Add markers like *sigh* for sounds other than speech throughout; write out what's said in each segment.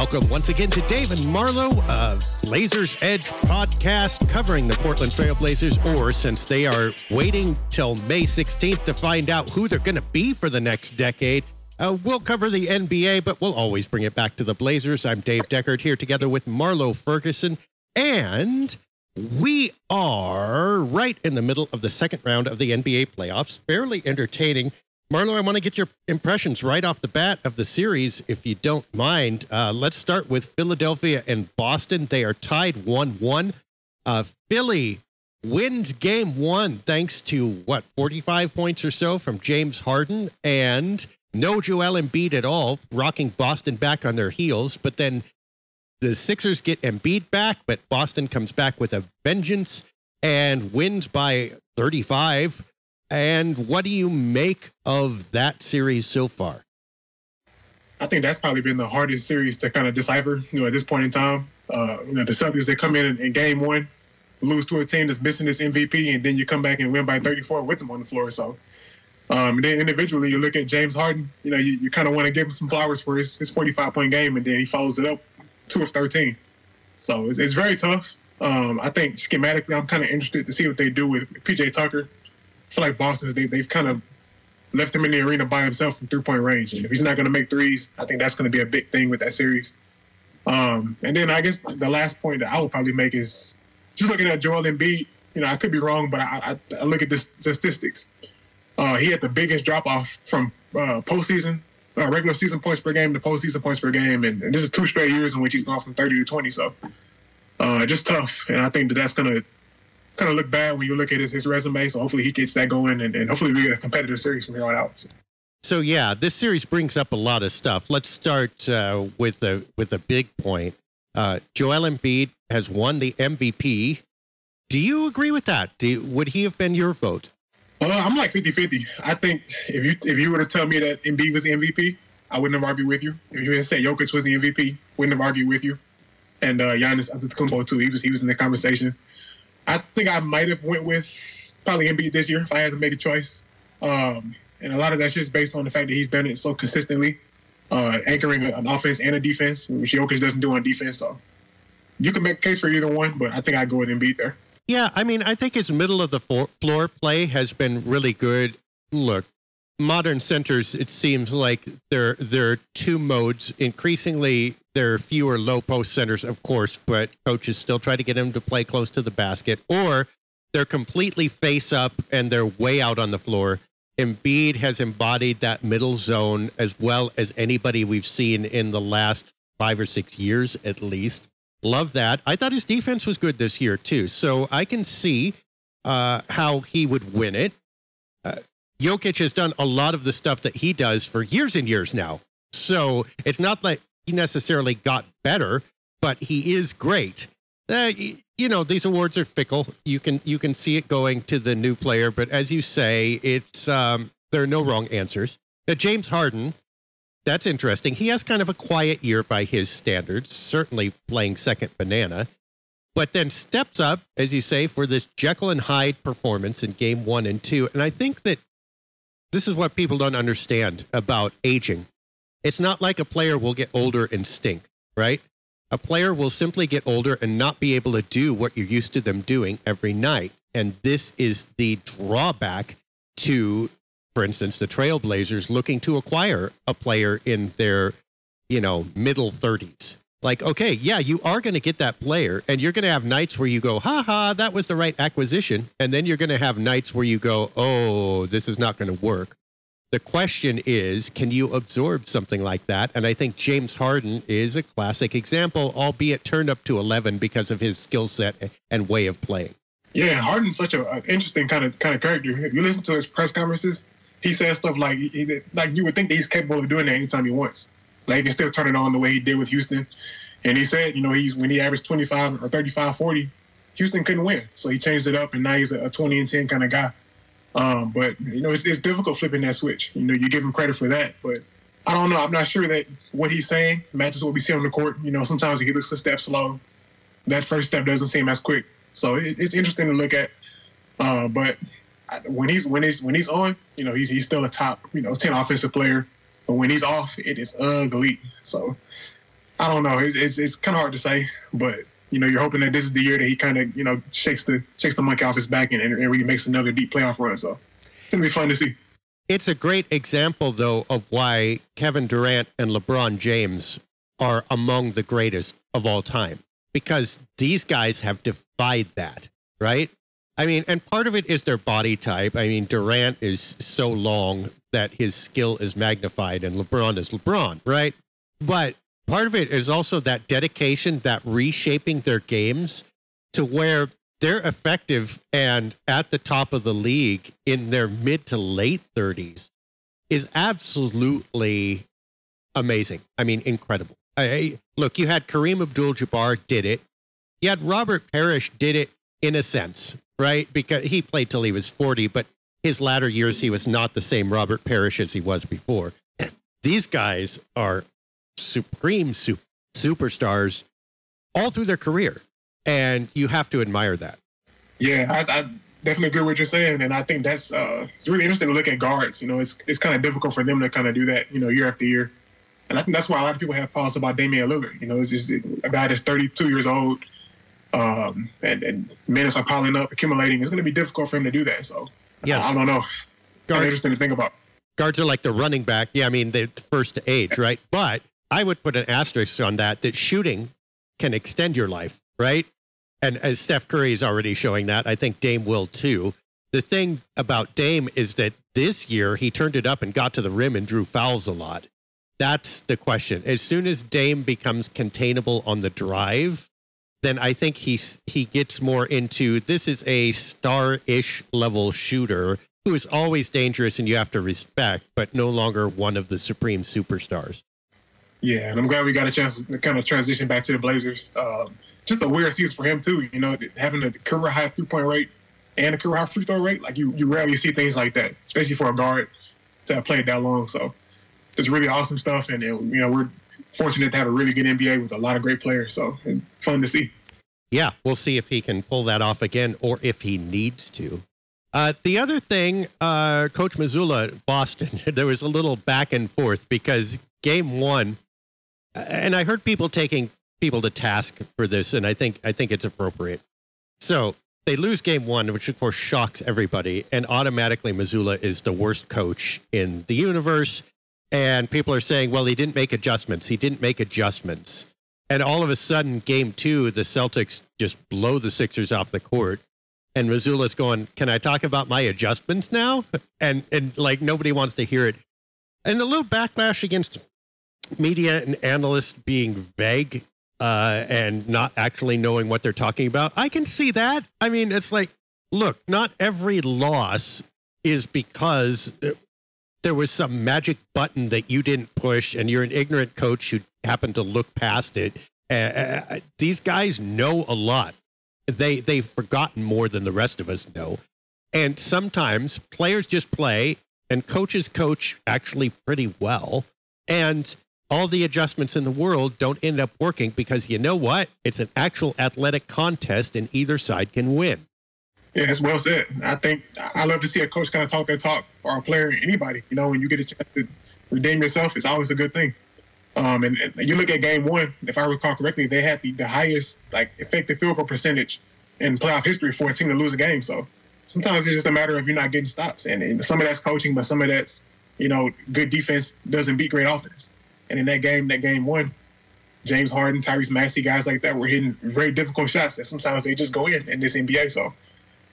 Welcome once again to Dave and Marlow, uh, Blazers Edge podcast covering the Portland Trailblazers, or since they are waiting till May 16th to find out who they're going to be for the next decade. Uh, we'll cover the NBA, but we'll always bring it back to the Blazers. I'm Dave Deckard here together with Marlow Ferguson, and we are right in the middle of the second round of the NBA playoffs. Fairly entertaining. Marlow, I want to get your impressions right off the bat of the series, if you don't mind. Uh, let's start with Philadelphia and Boston. They are tied 1 1. Uh, Philly wins game one thanks to what, 45 points or so from James Harden and no Joel Embiid at all, rocking Boston back on their heels. But then the Sixers get Embiid back, but Boston comes back with a vengeance and wins by 35. And what do you make of that series so far? I think that's probably been the hardest series to kind of decipher, you know, at this point in time. Uh, you know, the Celtics, they come in, in in game one, lose to a team that's missing its MVP, and then you come back and win by 34 with them on the floor. So, um, and then individually, you look at James Harden, you know, you, you kind of want to give him some flowers for his, his 45 point game, and then he follows it up two of 13. So it's, it's very tough. Um, I think schematically, I'm kind of interested to see what they do with PJ Tucker feel like Boston's they they've kind of left him in the arena by himself from three point range. And if he's not going to make threes, I think that's going to be a big thing with that series. Um, and then I guess the last point that I would probably make is just looking at Joel Embiid. You know, I could be wrong, but I, I, I look at the statistics. Uh, he had the biggest drop off from uh, postseason, uh, regular season points per game to postseason points per game, and, and, this is two straight years in which he's gone from 30 to 20. So, uh, just tough, and I think that that's going to kind of look bad when you look at his, his resume. So hopefully he gets that going, and, and hopefully we get a competitive series from here on out. So yeah, this series brings up a lot of stuff. Let's start uh, with a with a big point. Uh, Joel Embiid has won the MVP. Do you agree with that? You, would he have been your vote? Uh, I'm like 50-50. I think if you if you were to tell me that Embiid was the MVP, I wouldn't have argued with you. If you had said Jokic was the MVP, wouldn't have argued with you. And uh, Giannis Antetokounmpo too. He was he was in the conversation. I think I might have went with probably Embiid this year if I had to make a choice. Um, and a lot of that's just based on the fact that he's done it so consistently, uh, anchoring an offense and a defense, which Jokic doesn't do on defense. So you can make a case for either one, but I think I'd go with Embiid there. Yeah, I mean, I think his middle of the floor play has been really good. Look, modern centers, it seems like there there are two modes. Increasingly, there are fewer low post centers, of course, but coaches still try to get him to play close to the basket, or they're completely face up and they're way out on the floor. Embiid has embodied that middle zone as well as anybody we've seen in the last five or six years, at least. Love that. I thought his defense was good this year, too. So I can see uh, how he would win it. Uh, Jokic has done a lot of the stuff that he does for years and years now. So it's not like necessarily got better, but he is great. Uh, you know, these awards are fickle. You can you can see it going to the new player, but as you say, it's um, there are no wrong answers. Now, James Harden, that's interesting. He has kind of a quiet year by his standards, certainly playing second banana, but then steps up, as you say, for this Jekyll and Hyde performance in game one and two. And I think that this is what people don't understand about aging. It's not like a player will get older and stink, right? A player will simply get older and not be able to do what you're used to them doing every night. And this is the drawback to, for instance, the Trailblazers looking to acquire a player in their, you know, middle 30s like, okay, yeah, you are going to get that player, and you're going to have nights where you go, ha ha, that was the right acquisition. And then you're going to have nights where you go, oh, this is not going to work. The question is, can you absorb something like that? And I think James Harden is a classic example, albeit turned up to 11 because of his skill set and way of playing. Yeah, Harden's such an interesting kind of kind of character. If you listen to his press conferences, he says stuff like he, like you would think that he's capable of doing that anytime he wants. Like he can still turn it on the way he did with Houston. And he said, you know, he's when he averaged 25 or 35, 40, Houston couldn't win. So he changed it up, and now he's a, 20 and 10 kind of guy. Um, but you know, it's, it's difficult flipping that switch. You know, you give him credit for that, but I don't know. I'm not sure that what he's saying matches what we see on the court. You know, sometimes he looks a step slow. That first step doesn't seem as quick. So it, it's interesting to look at. Uh, but when he's when he's when he's on, you know, he's he's still a top you know 10 offensive player. But when he's off, it is ugly. So I don't know. It's it's, it's kind of hard to say, but you know, you're hoping that this is the year that he kind of you know shakes the shakes the monkey off his back and, and really makes another deep playoff run. So it's gonna be fun to see. It's a great example, though, of why Kevin Durant and LeBron James are among the greatest of all time because these guys have defied that, right? I mean, and part of it is their body type. I mean, Durant is so long that his skill is magnified, and LeBron is LeBron, right? But part of it is also that dedication, that reshaping their games to where they're effective and at the top of the league in their mid to late 30s is absolutely amazing. I mean, incredible. I, look, you had Kareem Abdul Jabbar did it. You had Robert Parish did it in a sense, right? Because he played till he was 40, but his latter years, he was not the same Robert Parish as he was before. *clears throat* These guys are supreme su- superstars all through their career. And you have to admire that. Yeah, I, I definitely agree with what you're saying. And I think that's uh, it's really interesting to look at guards. You know, it's, it's kind of difficult for them to kind of do that, you know, year after year. And I think that's why a lot of people have pause about Damian Lillard. You know, it's just a guy that's 32 years old, um, and, and, minutes are piling up, accumulating. It's going to be difficult for him to do that. So, yeah, I, I don't know. Guard, interesting to think about. Guards are like the running back. Yeah, I mean, they're first to age, right? But I would put an asterisk on that. That shooting can extend your life, right? And as Steph Curry is already showing that, I think Dame will too. The thing about Dame is that this year he turned it up and got to the rim and drew fouls a lot. That's the question. As soon as Dame becomes containable on the drive, then I think he's he gets more into this is a star-ish level shooter who is always dangerous and you have to respect, but no longer one of the supreme superstars. Yeah, and I'm glad we got a chance to kind of transition back to the Blazers. Um, just a weird season for him too. You know, having a career high three point rate and a career high free throw rate, like you you rarely see things like that, especially for a guard to have played that long. So it's really awesome stuff, and, you know we're fortunate to have a really good NBA with a lot of great players. So it's fun to see. Yeah, we'll see if he can pull that off again, or if he needs to. Uh, the other thing, uh, Coach Mazzulla, Boston, *laughs* there was a little back and forth because game one, and I heard people taking people to task for this, and I think I think it's appropriate. So they lose game one, which of course shocks everybody, and automatically Mazzulla is the worst coach in the universe. And people are saying, well, he didn't make adjustments. He didn't make adjustments. And all of a sudden, game two, the Celtics just blow the Sixers off the court. And Mazzulla's going, Can I talk about my adjustments now? *laughs* And and like nobody wants to hear it. And a little backlash against media and analysts being vague uh, and not actually knowing what they're talking about. I can see that. I mean, it's like, look, not every loss is because there was some magic button that you didn't push and you're an ignorant coach who happened to look past it. Uh, these guys know a lot. They they've forgotten more than the rest of us know. And sometimes players just play and coaches coach actually pretty well. And all the adjustments in the world don't end up working because you know what? It's an actual athletic contest and either side can win. Yeah, it's well said. I think I love to see a coach kind of talk their talk or a player, anybody. You know, when you get a chance to redeem yourself, it's always a good thing. Um, and, and, you look at game one, if I recall correctly, they had the, the highest like effective field goal percentage in playoff history for a team to lose a game. So sometimes it's just a matter of you're not getting stops, and, and some of that's coaching, but some of that's you know good defense doesn't beat great offense. And in that game, that game one, James Harden, Tyrese Maxey, guys like that were hitting very difficult shots that sometimes they just go in in this NBA. So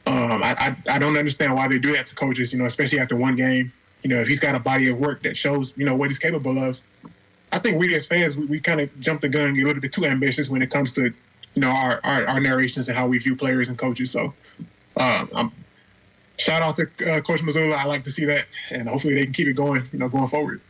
um, I, I, I don't understand why they do that to coaches, you know, especially after one game. You know, if he's got a body of work that shows, you know, what he's capable of. I think we as fans, we, we kind of jump the gun get a little bit too ambitious when it comes to, you know, our, our, our narrations and how we view players and coaches. So, um, shout out to uh, Coach Mazzulla. I like to see that, and hopefully they can keep it going, you know, going forward.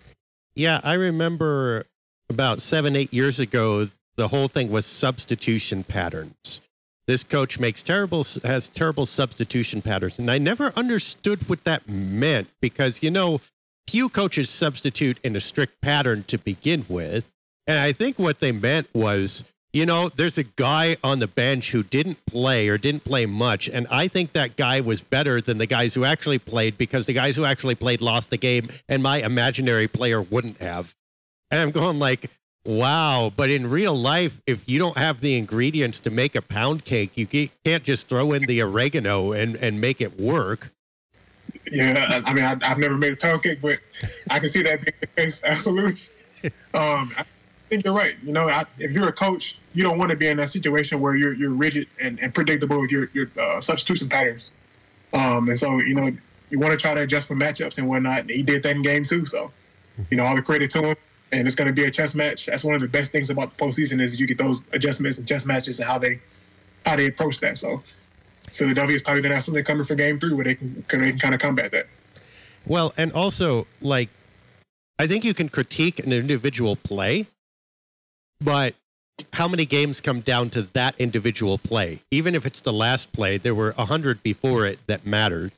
Yeah, I remember about seven, eight years ago, the whole thing was substitution patterns. This coach makes terrible has terrible substitution patterns and i never understood what that meant because you know few coaches substitute in a strict pattern to begin with and i think what they meant was you know there's a guy on the bench who didn't play or didn't play much and i think that guy was better than the guys who actually played because the guys who actually played lost the game and my imaginary player wouldn't have and i'm going like Wow. But in real life, if you don't have the ingredients to make a pound cake, you can't just throw in the oregano and, and make it work. Yeah, I mean, I, have never made a pound cake, but I can see that being the case. *laughs* Absolutely. Um, I think you're right. You know, I, if you're a coach, you don't want to be in that situation where you're you're rigid and, and predictable with your your uh, substitution patterns. Um, and so, you know, you want to try to adjust for matchups and whatnot. And He did that in game two, so you know, all the credit to him. And it's going to be a chess match. That's one of the best things about the postseason is you get those adjustments and chess matches and how they how they approach that. So Philadelphia is probably going to have something coming for game three where they can, they can kind of combat that. Well, and also, like, I think you can critique an individual play, but how many games come down to that individual play? Even if it's the last play, there were a hundred before it that mattered.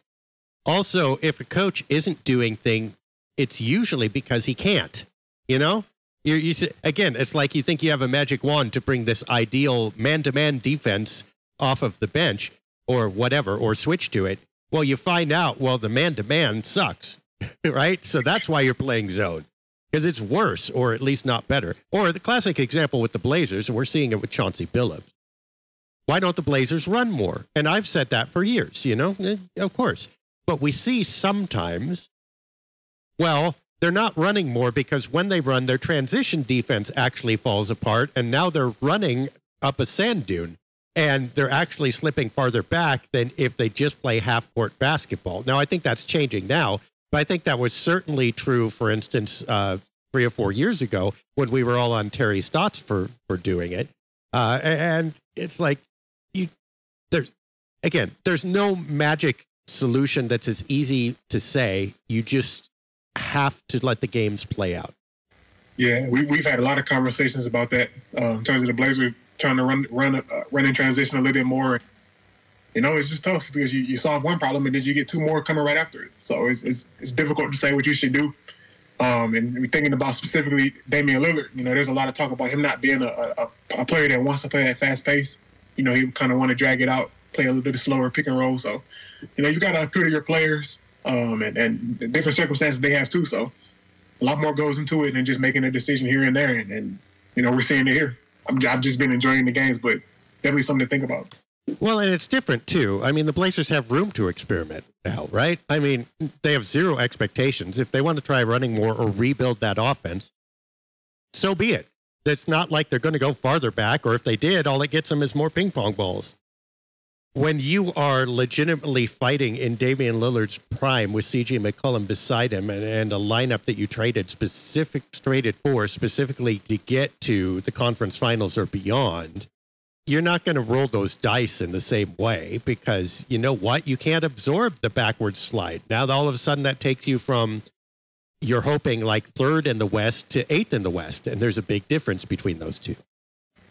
Also, if a coach isn't doing thing, it's usually because he can't. You know, you, you again, it's like you think you have a magic wand to bring this ideal man-to-man defense off of the bench, or whatever, or switch to it. Well, you find out, well, the man to man sucks, *laughs* right? So that's why you're playing zone because it's worse, or at least not better. Or the classic example with the Blazers, and we're seeing it with Chauncey Billups. Why don't the Blazers run more? And I've said that for years, you know, eh, of course. But we see sometimes, well, they're not running more because when they run, their transition defense actually falls apart, and now they're running up a sand dune and they're actually slipping farther back than if they just play half court basketball. Now, I think that's changing now, but I think that was certainly true, for instance, uh, three or four years ago when we were all on Terry Stotts for for doing it. Uh, and it's like you there's again, there's no magic solution that's as easy to say. You just have to let the games play out. Yeah, we, we've had a lot of conversations about that uh, in terms of the Blazers trying to run run uh, run in transition a little bit more. You know, it's just tough because you, you solve one problem and then you get two more coming right after it. So it's, it's, it's difficult to say what you should do. Um, and we're thinking about specifically Damian Lillard. You know, there's a lot of talk about him not being a, a, a player that wants to play at fast pace. You know, he kind of want to drag it out, play a little bit slower pick and roll. So, you know, you got to appeal to your players um, and, and different circumstances they have too. So, a lot more goes into it than just making a decision here and there. And, and you know, we're seeing it here. I'm, I've just been enjoying the games, but definitely something to think about. Well, and it's different too. I mean, the Blazers have room to experiment now, right? I mean, they have zero expectations. If they want to try running more or rebuild that offense, so be it. It's not like they're going to go farther back, or if they did, all it gets them is more ping pong balls when you are legitimately fighting in Damian Lillard's prime with CJ McCollum beside him and, and, a lineup that you traded specific traded for specifically to get to the conference finals or beyond, you're not going to roll those dice in the same way because you know what? You can't absorb the backward slide. Now all of a sudden that takes you from you're hoping like third in the West to eighth in the West. And there's a big difference between those two.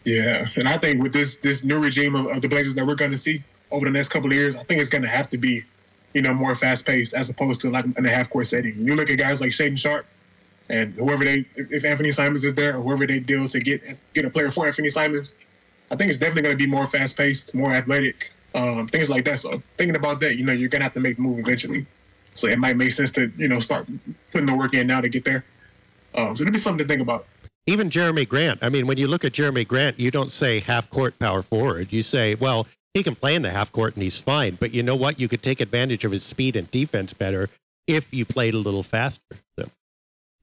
Yeah, and I think with this this new regime of, of the Blazers that we're going to see over the next couple of years, I think it's going to have to be, you know, more fast paced as opposed to like in a half court setting. You look at guys like Shaedon Sharpe and whoever they, if Anfernee Simons is there, or whoever they deal to get get a player for Anfernee Simons, I think it's definitely going to be more fast paced, more athletic, um, things like that. So thinking about that, you know, you're going to have to make the move eventually. So it might make sense to you know start putting the work in now to get there. Um, so it'll be something to think about even Jerami Grant. I mean, when you look at Jerami Grant, you don't say half court power forward. You say, well, he can play in the half court and he's fine. But you know what? You could take advantage of his speed and defense better if you played a little faster. So,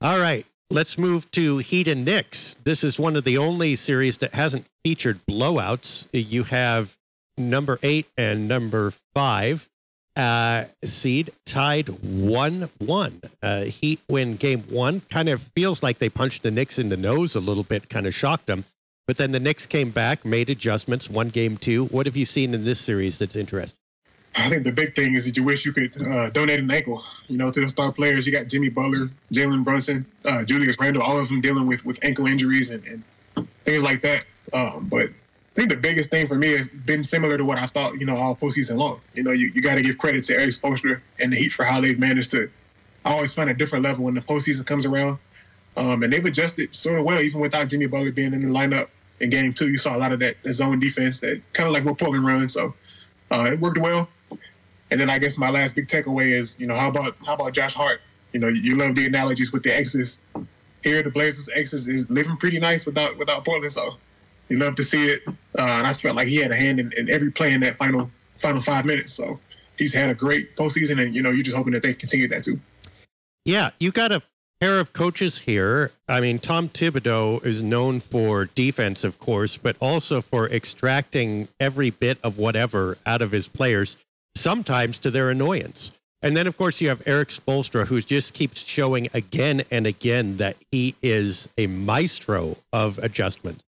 all right, let's move to Heat and Knicks. This is one of the only series that hasn't featured blowouts. You have number eight and number five uh, seed tied 1 1. Uh, Heat win game one. Kind of feels like they punched the Knicks in the nose a little bit, kind of shocked them. But then the Knicks came back, made adjustments, won game two. What have you seen in this series that's interesting? I think the big thing is that you wish you could uh, donate an ankle, you know, to the star players. You got Jimmy Butler, Jalen Brunson, uh, Julius Randle, all of them dealing with, with ankle injuries and, and things like that. Um, but I think the biggest thing for me has been similar to what I thought, you know, all postseason long. You know, you, you got to give credit to Erik Spoelstra and the Heat for how they've managed to I always find a different level when the postseason comes around. Um, and they've adjusted sort of well, even without Jimmy Butler being in the lineup in game two. You saw a lot of that, that zone defense that kind of like what Portland runs. So uh, it worked well. And then I guess my last big takeaway is, you know, how about how about Josh Hart? You know, you love the analogies with the Exes here the Blazers X is, is living pretty nice without without Portland. So you love to see it. Uh, and I felt like he had a hand in, in, every play in that final final five minutes. So he's had a great postseason, and you know you're just hoping that they continue that too. Yeah, you got a pair of coaches here. I mean, Tom Thibodeau is known for defense, of course, but also for extracting every bit of whatever out of his players, sometimes to their annoyance. And then, of course, you have Erik Spoelstra, who just keeps showing again and again that he is a maestro of adjustments.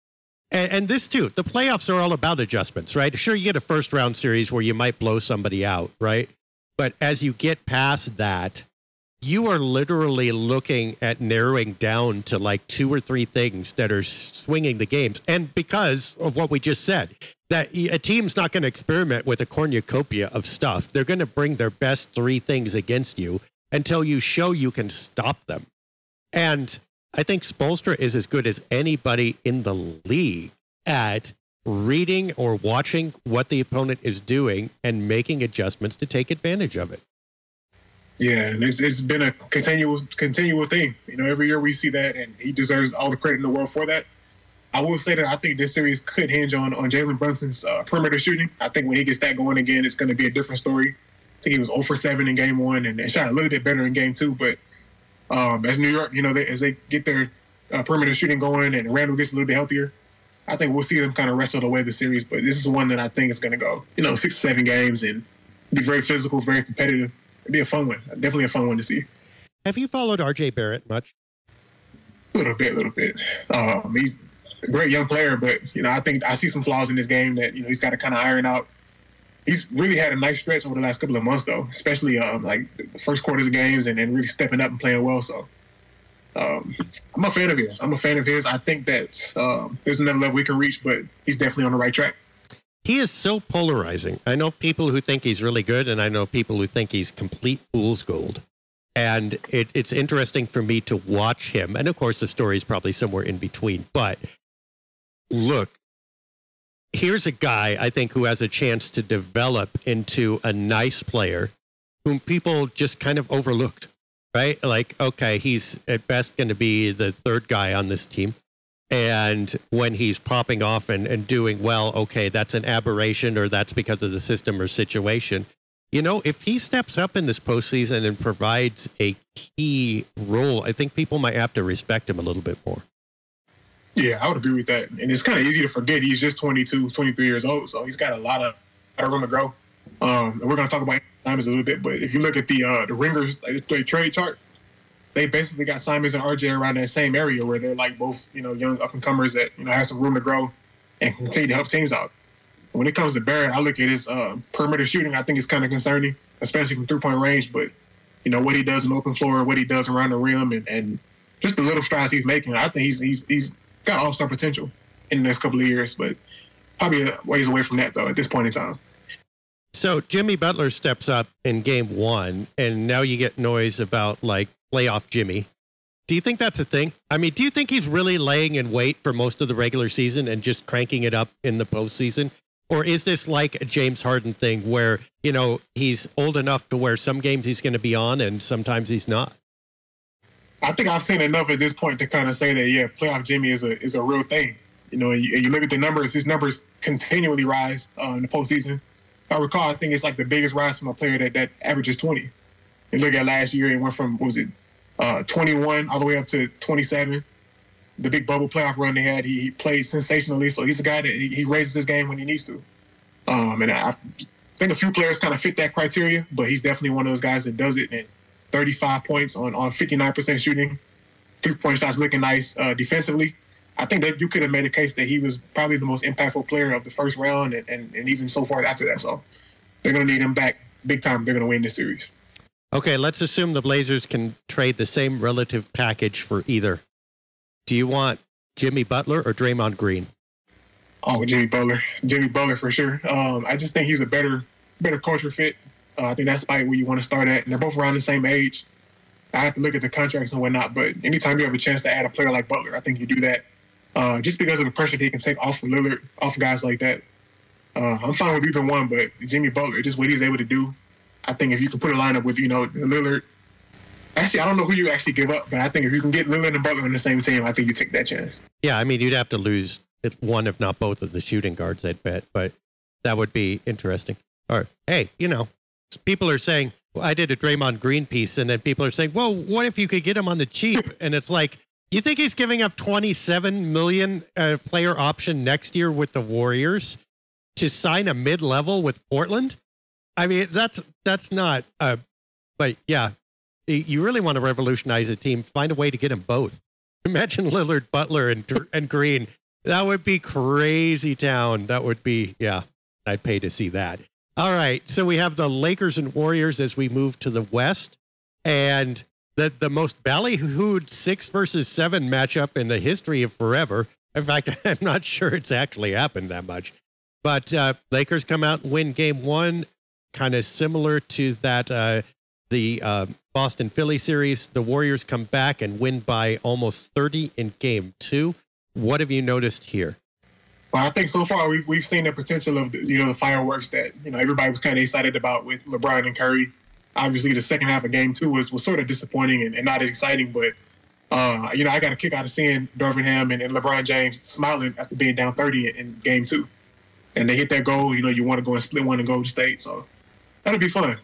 And, and, this too, the playoffs are all about adjustments, right? Sure, you get a first round series where you might blow somebody out, right? But as you get past that, you are literally looking at narrowing down to like two or three things that are swinging the games. And because of what we just said, that a team's not going to experiment with a cornucopia of stuff. They're going to bring their best three things against you until you show you can stop them. And I think Spoelstra is as good as anybody in the league at reading or watching what the opponent is doing and making adjustments to take advantage of it. Yeah, and it's, it's been a continual continual thing. You know, every year we see that, and he deserves all the credit in the world for that. I will say that I think this series could hinge on on Jalen Brunson's uh, perimeter shooting. I think when he gets that going again, it's going to be a different story. I think he was 0 for 7 in game one and, and shot a little bit better in game two. But um, as New York, you know, they, as they get their uh, perimeter shooting going and Randle gets a little bit healthier, I think we'll see them kind of wrestle away the series. But this is one that I think is going to go, you know, six, seven games and be very physical, very competitive it'd be a fun one. Definitely a fun one to see. Have you followed RJ Barrett much? A little bit, a little bit. Um, he's a great young player, but you know, I think I see some flaws in this game that you know he's got to kind of iron out. He's really had a nice stretch over the last couple of months, though, especially um, like the first quarters of games and then really stepping up and playing well. So um, I'm a fan of his. I'm a fan of his. I think that um, there's another level we can reach, but he's definitely on the right track he is so polarizing. I know people who think he's really good, and I know people who think he's complete fool's gold. And it, it's interesting for me to watch him. And of course, the story is probably somewhere in between. But look, here's a guy I think who has a chance to develop into a nice player whom people just kind of overlooked, right? Like, okay, he's at best going to be the third guy on this team. And when he's popping off and, and doing well, okay, that's an aberration or that's because of the system or situation. You know, if he steps up in this postseason and provides a key role, I think people might have to respect him a little bit more. Yeah, I would agree with that. And it's kind of easy to forget he's just 22, 23 years old. So he's got a lot of, lot of room to grow. Um, and we're going to talk about Simons a little bit. But if you look at the uh, the ringers like, trade chart, they basically got Simons and RJ around that same area where they're like both, you know, young up and comers that, you know, have some room to grow and continue to help teams out. When it comes to Barrett, I look at his uh, perimeter shooting. I think it's kind of concerning, especially from three point range. But you know what he does in open floor, what he does around the rim, and, and just the little strides he's making. I think he's he's he's got all star potential in the next couple of years, but probably a ways away from that though at this point in time. So Jimmy Butler steps up in game one, and now you get noise about like playoff Jimmy. Do you think that's a thing? I mean, do you think he's really laying in wait for most of the regular season and just cranking it up in the postseason? Or is this like a James Harden thing where, you know, he's old enough to where some games he's going to be on and sometimes he's not? I think I've seen enough at this point to kind of say that, yeah, playoff Jimmy is a is a real thing. You know, and you, and you look at the numbers, his numbers continually rise uh, in the postseason. If I recall, I think it's like the biggest rise from a player that, that averages 20. And look at last year, it went from, was it, uh, 21 all the way up to 27. The big bubble playoff run they had, he, he played sensationally. So he's a guy that he, he, raises his game when he needs to. Um, and I think a few players kind of fit that criteria, but he's definitely one of those guys that does it. And 35 points on, on 59% shooting, three point shots looking nice uh, defensively. I think that you could have made a case that he was probably the most impactful player of the first round and, and, and even so far after that. So they're going to need him back big time. They're going to win this series. Okay, let's assume the Blazers can trade the same relative package for either. Do you want Jimmy Butler or Draymond Green? Oh, Jimmy Butler, Jimmy Butler for sure. Um, I just think he's a better, better culture fit. Uh, I think that's probably where you want to start at. And they're both around the same age. I have to look at the contracts and whatnot, but anytime you have a chance to add a player like Butler, I think you do that. Uh, just because of the pressure he can take off of Lillard, off of guys like that. Uh, I'm fine with either one, but Jimmy Butler, just what he's able to do, I think if you can put a lineup with, you know, Lillard, Actually, I don't know who you actually give up, but I think if you can get Lillard and Butler on the same team, I think you take that chance. Yeah, I mean, you'd have to lose one, if not both, of the shooting guards, I'd bet, but that would be interesting. Or, hey, you know, people are saying, I did a Draymond Green piece, and then people are saying, well, what if you could get him on the cheap? *laughs* and it's like, you think he's giving up 27 million uh, player option next year with the Warriors to sign a mid level with Portland? I mean, that's that's not. Uh, but yeah, you really want to revolutionize a team. Find a way to get them both. Imagine Lillard, Butler, and and Green. That would be crazy town. That would be yeah. I'd pay to see that. All right, so we have the Lakers and Warriors as we move to the West, and the the most ballyhooed six versus seven matchup in the history of forever. In fact, *laughs* I'm not sure it's actually happened that much. But uh, Lakers come out and win game one, kind of similar to that uh, the uh, Boston Philly series. The Warriors come back and win by almost 30 in game two. What have you noticed here? Well, I think so far we've we've seen the potential of you know the fireworks that you know everybody was kind of excited about with LeBron and Curry obviously the second half of game two was, was sort of disappointing and, and not as exciting, but uh, you know, I got a kick out of seeing Darvin and, and, LeBron James smiling after being down 30 in, in, game two. And they hit that goal, you know, you want to go and split one and go to State. So that'll be fun.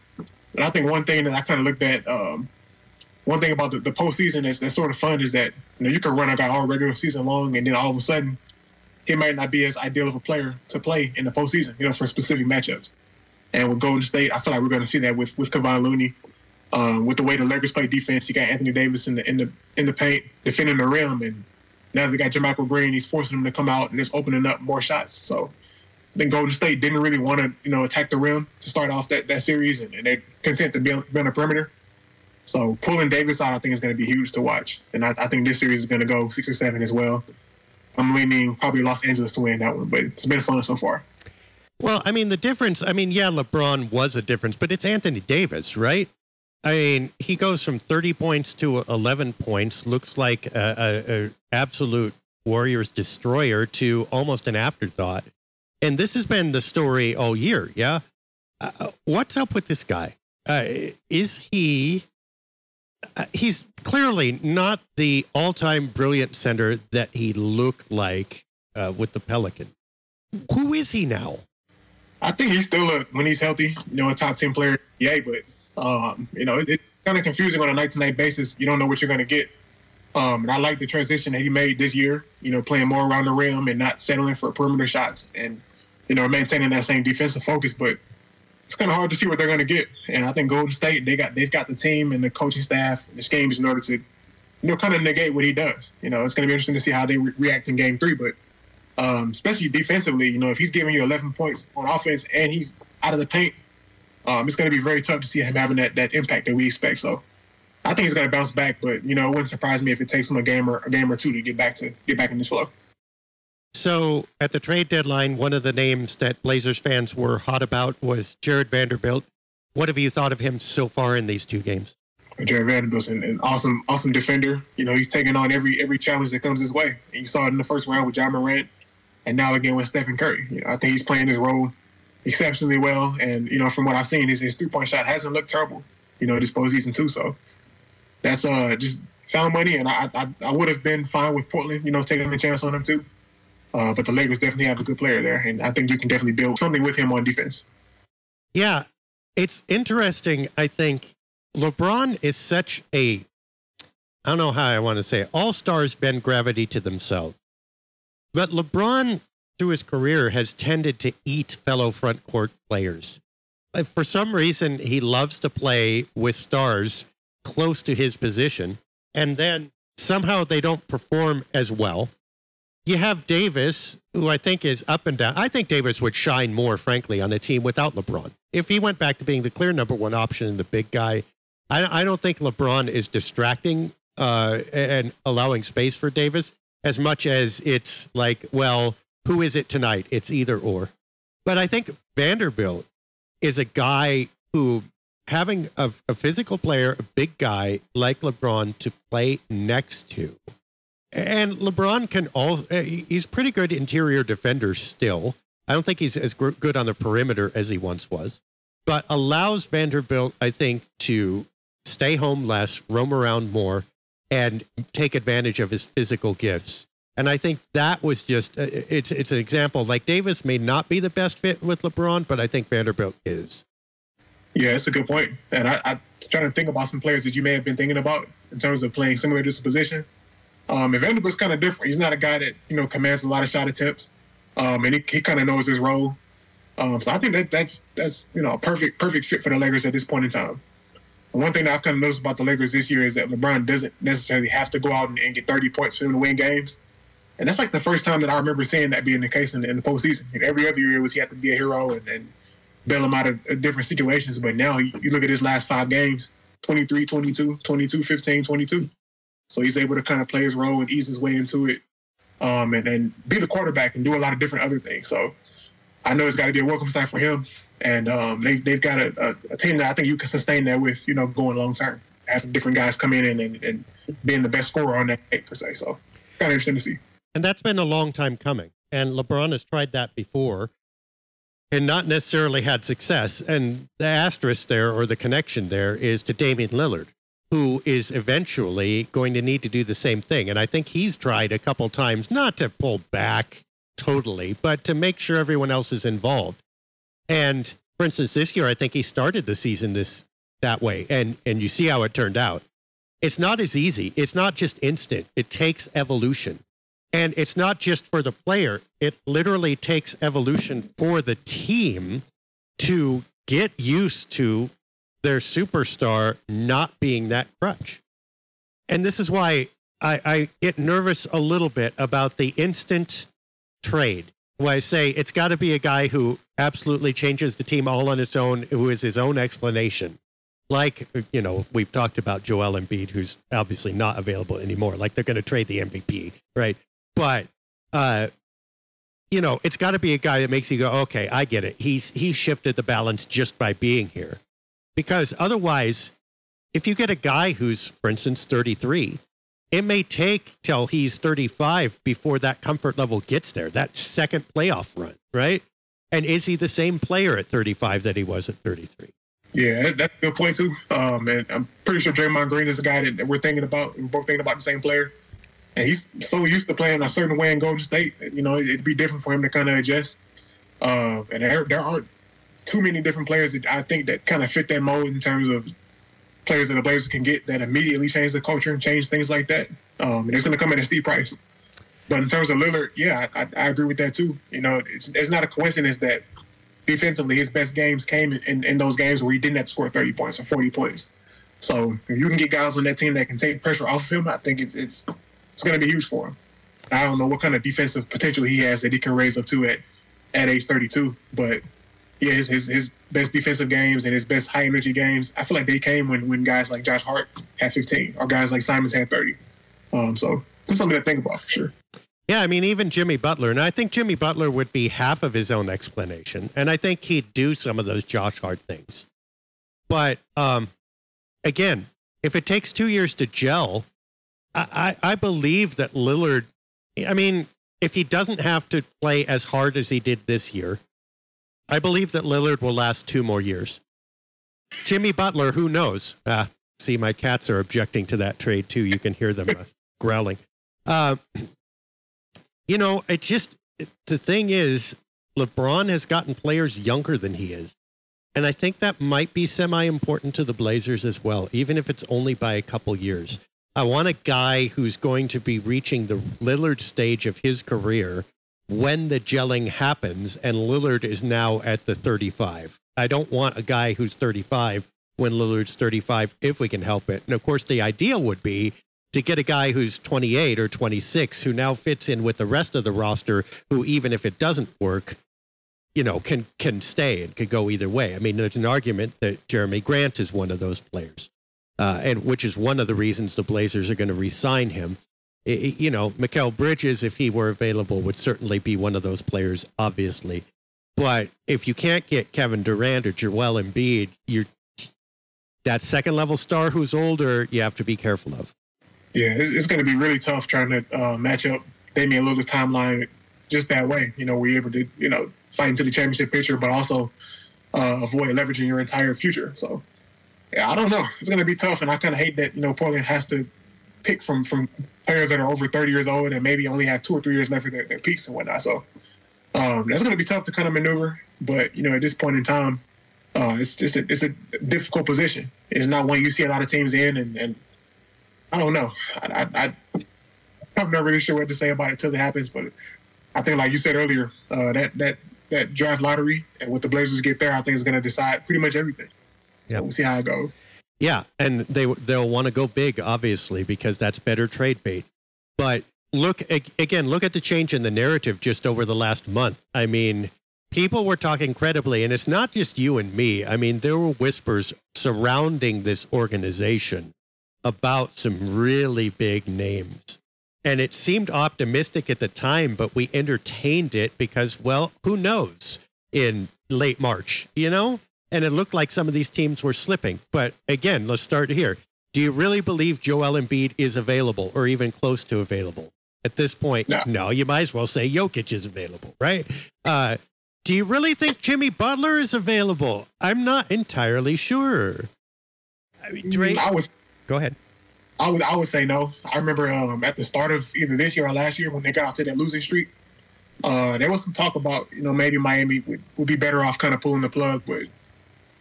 And I think one thing that I kind of looked at, um, one thing about the, the postseason that's, that's sort of fun is that, you know, you can run a guy all regular season long and then all of a sudden he might not be as ideal of a player to play in the postseason, you know, for specific matchups. And with Golden State, I feel like we're going to see that with with Kevon Looney. Um, with the way the Lakers play defense, you got Anthony Davis in the in the in the paint defending the rim, and now they got JaMychal Green. He's forcing them to come out and it's opening up more shots. So I think Golden State didn't really want to you know attack the rim to start off that, that series, and, and they're content to be on, be on the perimeter. So pulling Davis out, I think is going to be huge to watch, and I, I think this series is going to go six or seven as well. I'm leaning probably Los Angeles to win that one, but it's been fun so far. Well, I mean, the difference, I mean, yeah, LeBron was a difference, but it's Anthony Davis, right? I mean, he goes from 30 points to 11 points, looks like a absolute Warriors destroyer to almost an afterthought. And this has been the story all year, yeah? Uh, uh what's up with this guy? Uh, is he uh, he's clearly not the all-time brilliant center that he looked like uh, with the Pelican. Who is he now? I think he's still a when he's healthy, you know, a top ten player. Yeah, but um, you know, it, it's kind of confusing on a night to night basis. You don't know what you're going to get. Um, and I like the transition that he made this year. You know, playing more around the rim and not settling for perimeter shots, and you know, maintaining that same defensive focus. But it's kind of hard to see what they're going to get. And I think Golden State they got they've got the team and the coaching staff and the schemes in order to you know kind of negate what he does. You know, it's going to be interesting to see how they re- react in Game Three, but um, especially defensively. You know, if he's giving you 11 points on offense and he's out of the paint, um, it's going to be very tough to see him having that, that impact that we expect. So I think he's going to bounce back, but you know, it wouldn't surprise me if it takes him a game or a game or two to get back to get back in this flow. So at the trade deadline, one of the names that Blazers fans were hot about was Jarred Vanderbilt. What have you thought of him so far in these two games? Jarred Vanderbilt's an, an, awesome, awesome defender. You know, he's taking on every every challenge that comes his way. And you saw it in the first round with Ja Morant and now again with Stephen Curry. You know, I think he's playing his role exceptionally well. And you know, from what I've seen, his, his three point shot hasn't looked terrible. You know, this postseason too. So that's uh just found money, and I I, I would have been fine with Portland. You know, taking a chance on him too. Uh, but the Lakers definitely have a good player there, and I think you can definitely build something with him on defense. Yeah, it's interesting. I think LeBron is such a I don't know how I want to say it. All stars bend gravity to themselves. But LeBron, through his career, has tended to eat fellow front court players. For some reason, he loves to play with stars close to his position, and then somehow they don't perform as well. You have Davis, who I think is up and down. I think Davis would shine more, frankly, on a team without LeBron. If he went back to being the clear number one option and the big guy, I, I don't think LeBron is distracting uh, and allowing space for Davis as much as it's like, well, who is it tonight? It's either or. But I think Vanderbilt is a guy who having a, a physical player, a big guy like LeBron to play next to. And LeBron can all, eh, he's pretty good interior defender still. I don't think he's as good on the perimeter as he once was, but allows Vanderbilt, I think, to stay home less, roam around more, and take advantage of his physical gifts. And I think that was just uh, it's it's an example. Like Davis may not be the best fit with LeBron, but I think Vanderbilt is. Yeah, that's a good point. And I, I trying to think about some players that you may have been thinking about in terms of playing similar to this position. Um, and Vanderbilt's kind of different. He's not a guy that you know commands a lot of shot attempts, um, and he, he kind of knows his role. Um, so I think that that's that's you know a perfect perfect fit for the Lakers at this point in time. one thing that I've kind of noticed about the Lakers this year is that LeBron doesn't necessarily have to go out and, and get 30 points for him to win games. And that's like the first time that I remember seeing that being the case in, in the postseason. And every other year was he had to be a hero and, bail him out of, of different situations. But now you look at his last five games 23, 22, 22, 15, 22. So he's able to kind of play his role and ease his way into it um, and, and be the quarterback and do a lot of different other things. So I know it's got to be a welcome sight for him. And um, they, they've got a, a, a, team that I think you can sustain that with, you know, going long term. Having different guys come in and, and, and being the best scorer on that per se. So it's kind of interesting to see. And that's been a long time coming. And LeBron has tried that before and not necessarily had success. And the asterisk there or the connection there is to Damian Lillard, who is eventually going to need to do the same thing. And I think he's tried a couple times not to pull back totally, but to make sure everyone else is involved. And for instance, this year I think he started the season this that way. And and you see how it turned out. It's not as easy. It's not just instant. It takes evolution. And it's not just for the player, it literally takes evolution for the team to get used to their superstar not being that crutch. And this is why I, I get nervous a little bit about the instant trade. Where I say it's got to be a guy who absolutely changes the team all on its own, who is his own explanation. Like, you know, we've talked about Joel Embiid, who's obviously not available anymore. Like they're going to trade the MVP, right? But uh, you know, it's got to be a guy that makes you go, okay, I get it. He's he's shifted the balance just by being here, because otherwise, if you get a guy who's, for instance, 33, it may take till he's 35 before that comfort level gets there. That second playoff run, right? And is he the same player at 35 that he was at 33? Yeah, that's a good point too. Um, and I'm pretty sure Draymond Green is a guy that we're thinking about. We're both thinking about the same player and he's so used to playing a certain way in Golden State. You know, it'd be different for him to kind of adjust. Uh, and there, there aren't too many different players that I think that kind of fit that mold in terms of players that the Blazers can get that immediately change the culture and change things like that. Um, and it's going to come at a steep price. But in terms of Lillard, yeah, I, I, agree with that too. You know, it's, it's not a coincidence that defensively his best games came in, in those games where he didn't have to score 30 points or 40 points. So if you can get guys on that team that can take pressure off of him, I think it's it's it's going to be huge for him. I don't know what kind of defensive potential he has that he can raise up to at at age 32, but yeah, his, his, his best defensive games and his best high energy games, I feel like they came when when guys like Josh Hart had 15 or guys like Simons had 30. Um, so it's something to think about for sure. Yeah, I mean, even Jimmy Butler, and I think Jimmy Butler would be half of his own explanation, and I think he'd do some of those Josh Hart things. But um, again, if it takes two years to gel, I, I believe that Lillard, I mean, if he doesn't have to play as hard as he did this year, I believe that Lillard will last two more years. Jimmy Butler, who knows? Ah, see, my cats are objecting to that trade too. You can hear them uh, *laughs* growling. Uh, you know, it just, the thing is, LeBron has gotten players younger than he is. And I think that might be semi important to the Blazers as well, even if it's only by a couple years. I want a guy who's going to be reaching the Lillard stage of his career when the gelling happens and Lillard is now at the 35. I don't want a guy who's 35 when Lillard's 35 if we can help it. And of course, the ideal would be to get a guy who's 28 or 26 who now fits in with the rest of the roster who even if it doesn't work, you know, can can stay and could go either way. I mean, there's an argument that Jerami Grant is one of those players uh, and which is one of the reasons the Blazers are going to re-sign him. You know, Mikal Bridges, if he were available, would certainly be one of those players, obviously. But if you can't get Kevin Durant or Joel Embiid, you're that second level star who's older. You have to be careful of. Yeah, it's, going to be really tough trying to uh, match up Damian Lillard's timeline just that way. You know, we're able to you know fight into the championship picture, but also uh, avoid leveraging your entire future. So Yeah, I don't know. It's going to be tough, and I kind of hate that you know Portland has to pick from from players that are over 30 years old and maybe only have two or three years left for their, their peaks and whatnot. So um, that's going to be tough to kind of maneuver. But you know, at this point in time, uh, it's just a, it's a difficult position. It's not one you see a lot of teams in, and, and I don't know. I, I, I'm not really sure what to say about it until it happens. But I think, like you said earlier, uh, that that that draft lottery and what the Blazers get there, I think is going to decide pretty much everything. So yep. we'll see how it goes. Yeah, and they they'll want to go big, obviously, because that's better trade bait. But look again, look at the change in the narrative just over the last month. I mean, people were talking credibly, and it's not just you and me. I mean, there were whispers surrounding this organization about some really big names. And it seemed optimistic at the time, but we entertained it because, well, who knows in late March, you know? And it looked like some of these teams were slipping. But again, let's start here. Do you really believe Joel Embiid is available or even close to available? At this point, no, no you might as well say Jokic is available, right? Uh, do you really think Jimmy Butler is available? I'm not entirely sure. I, mean, Dre, I was. Go ahead. I would I would say no. I remember um, at the start of either this year or last year when they got out to that losing streak, uh, there was some talk about you know maybe Miami would, would be better off kind of pulling the plug, but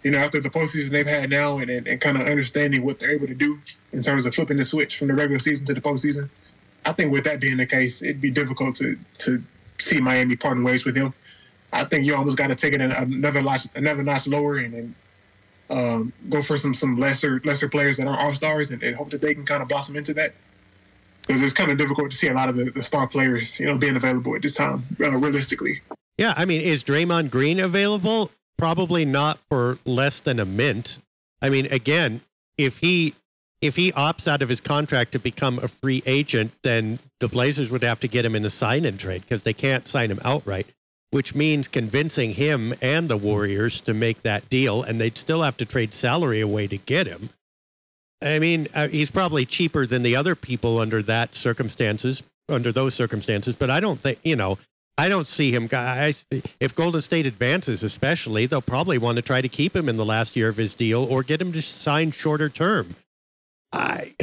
you know after the postseason they've had now and, and, and kind of understanding what they're able to do in terms of flipping the switch from the regular season to the postseason, I think with that being the case, it'd be difficult to to see Miami parting ways with him. I think you almost got to take it another notch, another notch lower and, and um, go for some some lesser lesser players that are all stars and, and, hope that they can kind of blossom into that. Because it's kind of difficult to see a lot of the, the star players, you know, being available at this time, uh, realistically. Yeah, I mean, is Draymond Green available? Probably not for less than a mint. I mean, again, if he if he opts out of his contract to become a free agent, then the Blazers would have to get him in a sign and trade because they can't sign him outright which means convincing him and the Warriors to make that deal, and they'd still have to trade salary away to get him. I mean, uh, he's probably cheaper than the other people under that circumstances, under those circumstances. But I don't think, you know, I don't see him. Guys, if Golden State advances, especially, they'll probably want to try to keep him in the last year of his deal or get him to sign shorter term. I,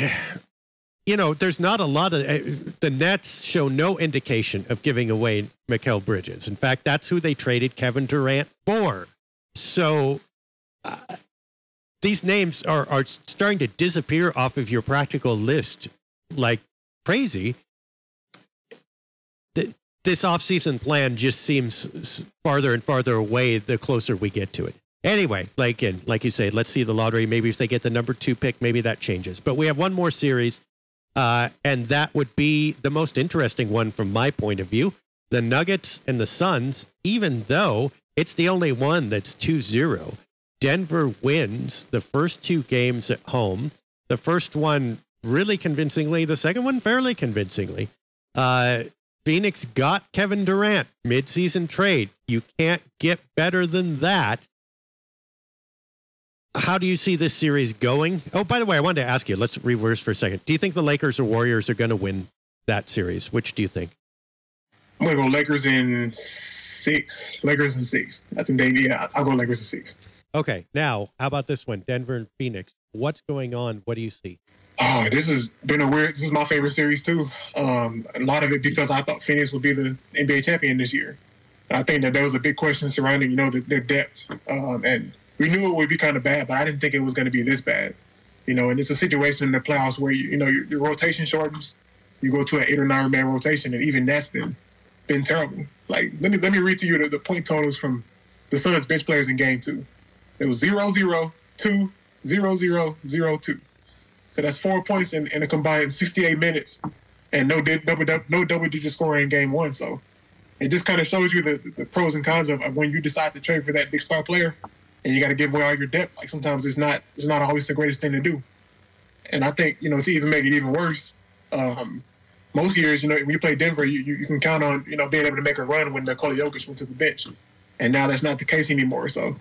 you know, there's not a lot of uh, the Nets show no indication of giving away Mikal Bridges. In fact, that's who they traded Kevin Durant for. So uh, these names are, are starting to disappear off of your practical list like crazy. This offseason plan just seems farther and farther away the closer we get to it. Anyway, like and like you say, let's see the lottery. Maybe if they get the number two pick, maybe that changes. But we have one more series uh, and that would be the most interesting one from my point of view. The Nuggets and the Suns, even though it's the only one that's 2 0, Denver wins the first two games at home. The first one really convincingly, the second one fairly convincingly. Uh, Phoenix got Kevin Durant midseason trade. You can't get better than that how do you see this series going? Oh, by the way, I wanted to ask you. Let's reverse for a second. Do you think the Lakers or Warriors are going to win that series? Which do you think? I'm going to go Lakers in six. Lakers in six. I think they. Yeah, I'll go Lakers in six. Okay. Now, how about this one? Denver and Phoenix. What's going on? What do you see? Oh, this has been a weird. This is my favorite series too. Um, a lot of it because I thought Phoenix would be the NBA champion this year. I think that there was a big question surrounding, you know, the, their depth um, and we knew it would be kind of bad, but I didn't think it was going to be this bad. You know, and it's a situation in the playoffs where you, you know your, your rotation shortens. You go to an eight or nine man rotation, and even that's been been terrible. Like let me let me read to you the, the point totals from the Suns bench players in Game Two. It was zero zero two zero zero zero two. So that's four points in, in a combined 68 minutes, and no double no double digit scoring in Game One. So it just kind of shows you the, the pros and cons of, of when you decide to trade for that big star player and you got to give away all your debt. Like sometimes it's not it's not always the greatest thing to do. And I think you know to even make it even worse, um, most years you know when you play Denver, you, you, you can count on you know being able to make a run when Nikola Jokic went to the bench, and now that's not the case anymore. So,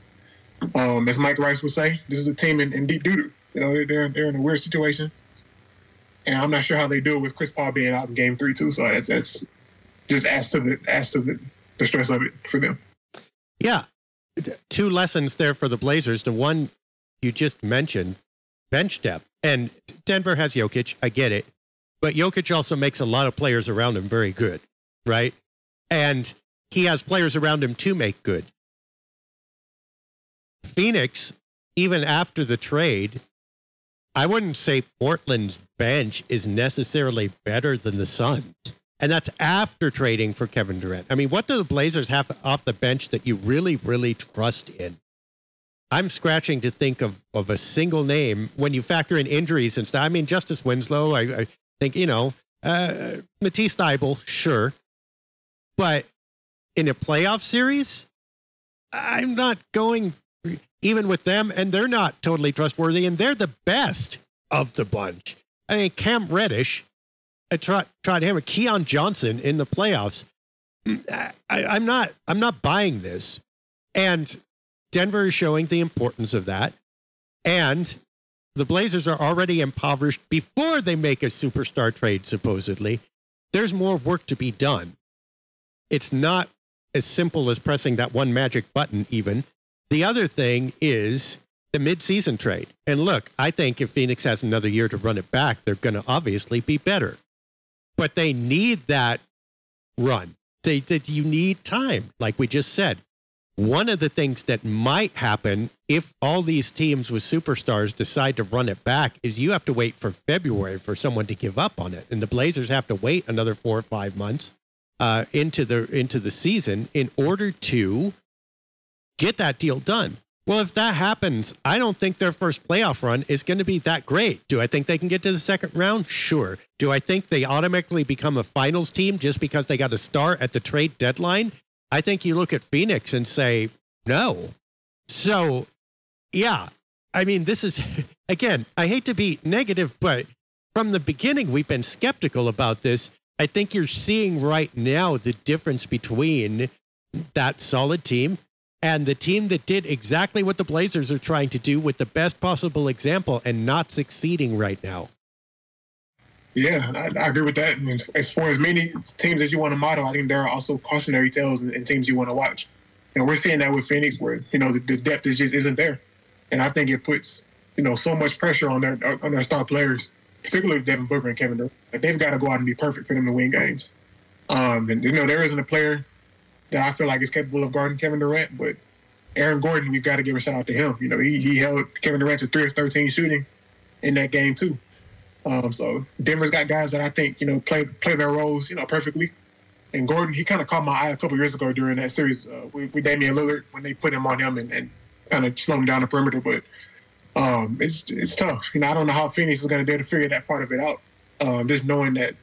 um, as Mike Rice would say, this is a team in, in deep doo doo. You know they're they're in a weird situation, and I'm not sure how they do it with Chris Paul being out in Game Three too. So that's that's just adds to the adds to the stress of it for them. Yeah, two lessons there for the Blazers. The one, you just mentioned bench depth. And Denver has Jokic. I get it. But Jokic also makes a lot of players around him very good, right? And he has players around him to make good. Phoenix, even after the trade, I wouldn't say Portland's bench is necessarily better than the Suns. And that's after trading for Kevin Durant. I mean, what do the Blazers have off the bench that you really, really trust in? I'm scratching to think of, of a single name when you factor in injuries and stuff. I mean, Justice Winslow, I, I think, you know, uh, Matisse Thybulle, sure. But in a playoff series, I'm not going even with them, and they're not totally trustworthy, and they're the best of the bunch. I mean, Cam Reddish, I tried, tried him, Keon Johnson in the playoffs. I, I'm not, I'm not buying this, and Denver is showing the importance of that, and the Blazers are already impoverished before they make a superstar trade. Supposedly, there's more work to be done. It's not as simple as pressing that one magic button, even. The other thing is the midseason trade. And look, I think if Phoenix has another year to run it back, they're going to obviously be better. But they need that run. They, you need time, like we just said. One of the things that might happen if all these teams with superstars decide to run it back is you have to wait for February for someone to give up on it, and the Blazers have to wait another four or five months uh, into the into the season in order to get that deal done. Well, if that happens, I don't think their first playoff run is going to be that great. Do I think they can get to the second round? Sure. Do I think they automatically become a finals team just because they got a star at the trade deadline? I think you look at Phoenix and say, no. So, yeah, I mean, this is, *laughs* again, I hate to be negative, but from the beginning, we've been skeptical about this. I think you're seeing right now the difference between that solid team and the team that did exactly what the Blazers are trying to do with the best possible example and not succeeding right now. Yeah, I, I agree with that. As far as many teams that you want to model, I think there are also cautionary tales and, and teams you want to watch. And we're seeing that with Phoenix, where you know the, the, depth is just isn't there, and I think it puts you know so much pressure on their on their star players, particularly Devin Booker and Kevin Durant. Like they've got to go out and be perfect for them to win games. Um, and you know there isn't a player that I feel like is capable of guarding Kevin Durant. But Aaron Gordon, we've got to give a shout out to him. You know, he, he held Kevin Durant to three of 13 shooting in that game, too. Um, so Denver's got guys that I think, you know, play play their roles, you know, perfectly. And Gordon, he kind of caught my eye a couple years ago during that series uh, with, with Damian Lillard when they put him on him and, and kind of slow him down the perimeter. But um, it's it's tough. You know, I don't know how Phoenix is going to be able to figure that part of it out. Um, just knowing that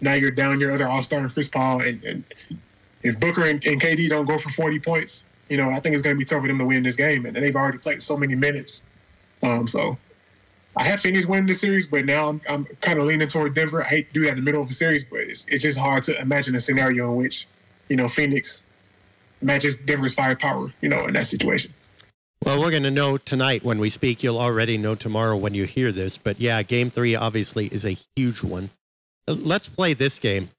now you're down your other All Star, Chris Paul, and, and if Booker and, and KD don't go for 40 points, you know, I think it's going to be tough for them to win this game. And they've already played so many minutes. Um, so I have Phoenix winning the series, but now I'm, I'm kind of leaning toward Denver. I hate to do that in the middle of a series, but it's, it's just hard to imagine a scenario in which, you know, Phoenix matches Denver's firepower, you know, in that situation. Well, we're going to know tonight when we speak. You'll already know tomorrow when you hear this. But yeah, game three obviously is a huge one. Let's play this game